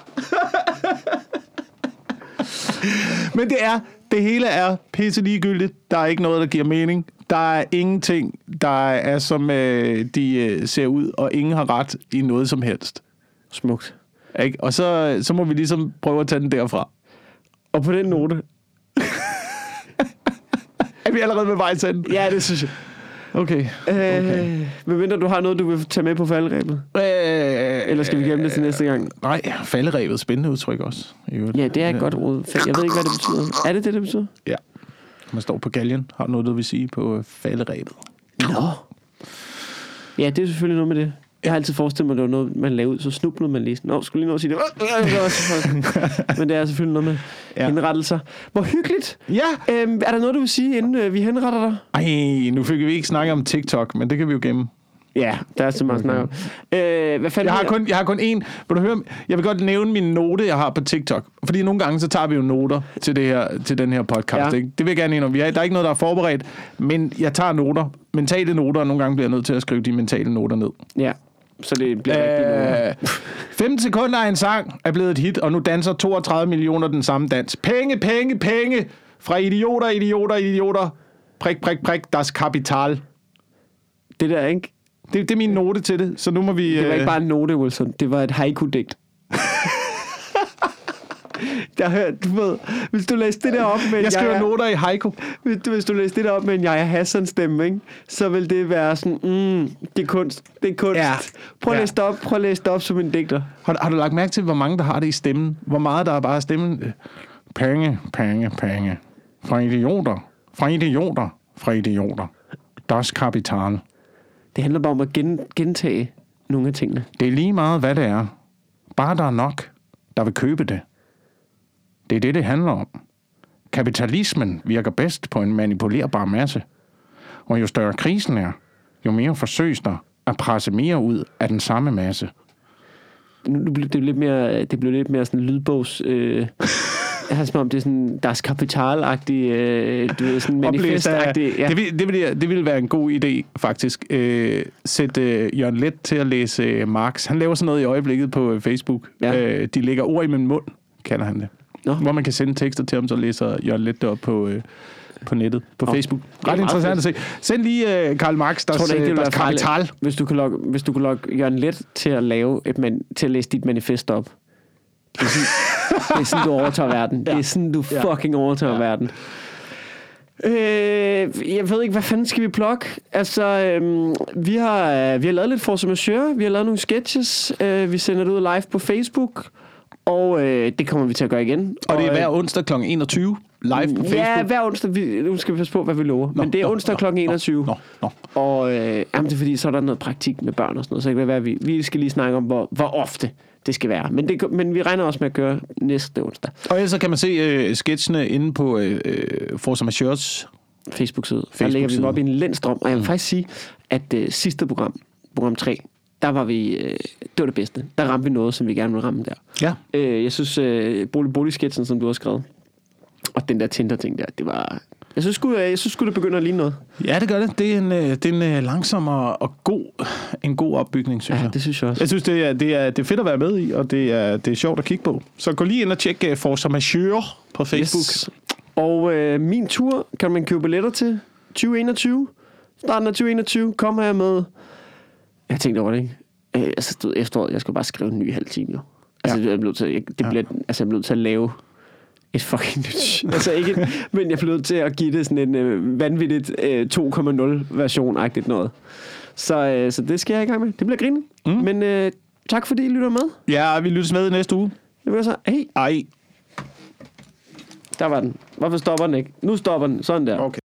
Men det er, det hele er pisse ligegyldigt. Der er ikke noget, der giver mening. Der er ingenting, der er som øh, de øh, ser ud, og ingen har ret i noget som helst. Smukt. Ikke? Og så, så må vi ligesom prøve at tage den derfra. Og på den note, Er vi allerede ved vej til den? ja, det synes jeg. Okay. Øh, medmindre du har noget, du vil tage med på faldrebet. Øh, Eller skal vi gemme det til næste gang? Nej, falderevet. Spændende udtryk også. Ja, det er et godt råd. Jeg ved ikke, hvad det betyder. Er det det, det betyder? Ja. Man står på galgen. Har noget, du vil sige på øh, falderevet? Nå. Ja, det er selvfølgelig noget med det. Jeg har altid forestillet mig, at det var noget, man lavede ud, så snublede man lige. Nå, skulle lige nå at sige det. Men det er selvfølgelig noget med Ja. henrettelser. Hvor hyggeligt. Ja! Øhm, er der noget, du vil sige, inden øh, vi henretter dig? Ej, nu fik vi ikke snakket om TikTok, men det kan vi jo gemme. Ja, der er så meget snak om. Øh, hvad fanden Jeg har, kun, jeg har kun én. Vil du høre? Jeg vil godt nævne min note, jeg har på TikTok. Fordi nogle gange, så tager vi jo noter til, det her, til den her podcast. Ja. Ikke? Det vil jeg gerne indrømme. Vi har, der er ikke noget, der er forberedt, men jeg tager noter. Mentale noter, og nogle gange bliver jeg nødt til at skrive de mentale noter ned. Ja, så det bliver øh... rigtig Øh, 15 sekunder af en sang er blevet et hit, og nu danser 32 millioner den samme dans. Penge, penge, penge! Fra idioter, idioter, idioter. Prik, prik, prik, das Kapital. Det der, ikke? Det, det er min note til det, så nu må vi... Det var øh, ikke bare en note, Wilson. Det var et haiku-digt. Der, hør- du ved, hvis du læste det der op med... Jeg skriver Yahya- noter i haiku. Hvis du, hvis du læste det der op med en Jaja Hassan stemme, ikke? så vil det være sådan, mm, det er kunst, det er kunst. Ja. Prøv at Ja. læse det op, prøv at læse det op som en digter. Har, har du lagt mærke til, hvor mange der har det i stemmen? Hvor meget der er bare stemmen? Øh, Penge, penge, penge. Fra idioter. Fra idioter. Fra idioter. Das Kapital. Det handler bare om at gen, gentage nogle af tingene. Det er lige meget, hvad det er. Bare der er nok, der vil købe det. Det er det, det handler om. Kapitalismen virker bedst på en manipulerbar masse. Og jo større krisen er, jo mere forsøges der at presse mere ud af den samme masse. Nu nu blev det lidt mere, det blev lidt mere sådan lydbogs... Øh, har som om det er sådan deres kapital-agtig, øh, du ved, sådan manifest-agtig. Ja. Det, vil, det, vil, det vil være en god idé, faktisk. Øh, sæt øh, Jørgen Let til at læse øh, Marx. Han laver sådan noget i øjeblikket på øh, Facebook. Ja. Øh, de lægger ord i min mund, kalder han det. Nå. Hvor man kan sende tekster til ham, så læser Jørgen Let det op på, øh, på nettet, på Nå. Facebook. Ret interessant at se. Send lige øh, Karl Marx, der tror ikke, det ville kapital. hvis du kunne logge, hvis du kunne logge Jørgen Let til at lave et man, til at læse dit manifest op. Det er sådan, du overtager verden. Ja. Det er sådan, du fucking overtager ja. verden. Øh, jeg ved ikke, hvad fanden skal vi plukke? Altså, øhm, vi, har, øh, vi har lavet lidt force majeure. Vi har lavet nogle sketches. Øh, vi sender det ud live på Facebook. Og øh, det kommer vi til at gøre igen. Og det er øh, hver onsdag kl. 21 live på Facebook. Ja, hver onsdag. Vi, nu skal vi passe på, hvad vi lover. Nå, Men det er nå, onsdag nå, kl. 21. Nå, nå. Og øh, jamen, det er fordi, så er der noget praktik med børn og sådan noget. Så det kan være, at vi, vi skal lige snakke om, hvor, hvor ofte det skal være. Men, det, men vi regner også med at køre næste onsdag. Og ellers så kan man se øh, sketchene inde på øh, øh, Forza Majeurs. Facebook-side. Facebook der lægger vi dem op i en lændstrøm. Og jeg vil mm. faktisk sige, at øh, sidste program, program 3, der var vi, øh, det var det bedste. Der ramte vi noget, som vi gerne ville ramme der. Ja. Øh, jeg synes, øh, bolig bolig som du har skrevet, og den der Tinder-ting der, det var... Jeg synes, sgu, jeg synes sgu, det begynder at ligne noget. Ja, det gør det. Det er en, øh, det er en øh, langsom og, og god, en god opbygning, synes ja, jeg. det synes jeg også. Jeg synes, det er, det, er, det er fedt at være med i, og det er, det er sjovt at kigge på. Så gå lige ind og tjek uh, Forza Majeure på Facebook. Yes. Og øh, min tur kan man købe billetter til 2021. Starten af 2021 kommer jeg med... Jeg tænkte over det, ikke? Øh, altså, du, efteråret, jeg skal bare skrive en ny halv time, jo. Altså, ja. jeg blev til, jeg, det ja. bliver, altså, jeg blev til at lave et fucking nyt. altså ikke, men jeg blev nødt til at give det sådan en øh, vanvittigt øh, 2.0 version-agtigt noget. Så, øh, så det skal jeg i gang med. Det bliver grinen. Mm. Men øh, tak fordi I lytter med. Ja, vi lyttes med næste uge. Det vil så, hey. Ej. Der var den. Hvorfor stopper den ikke? Nu stopper den. Sådan der. Okay.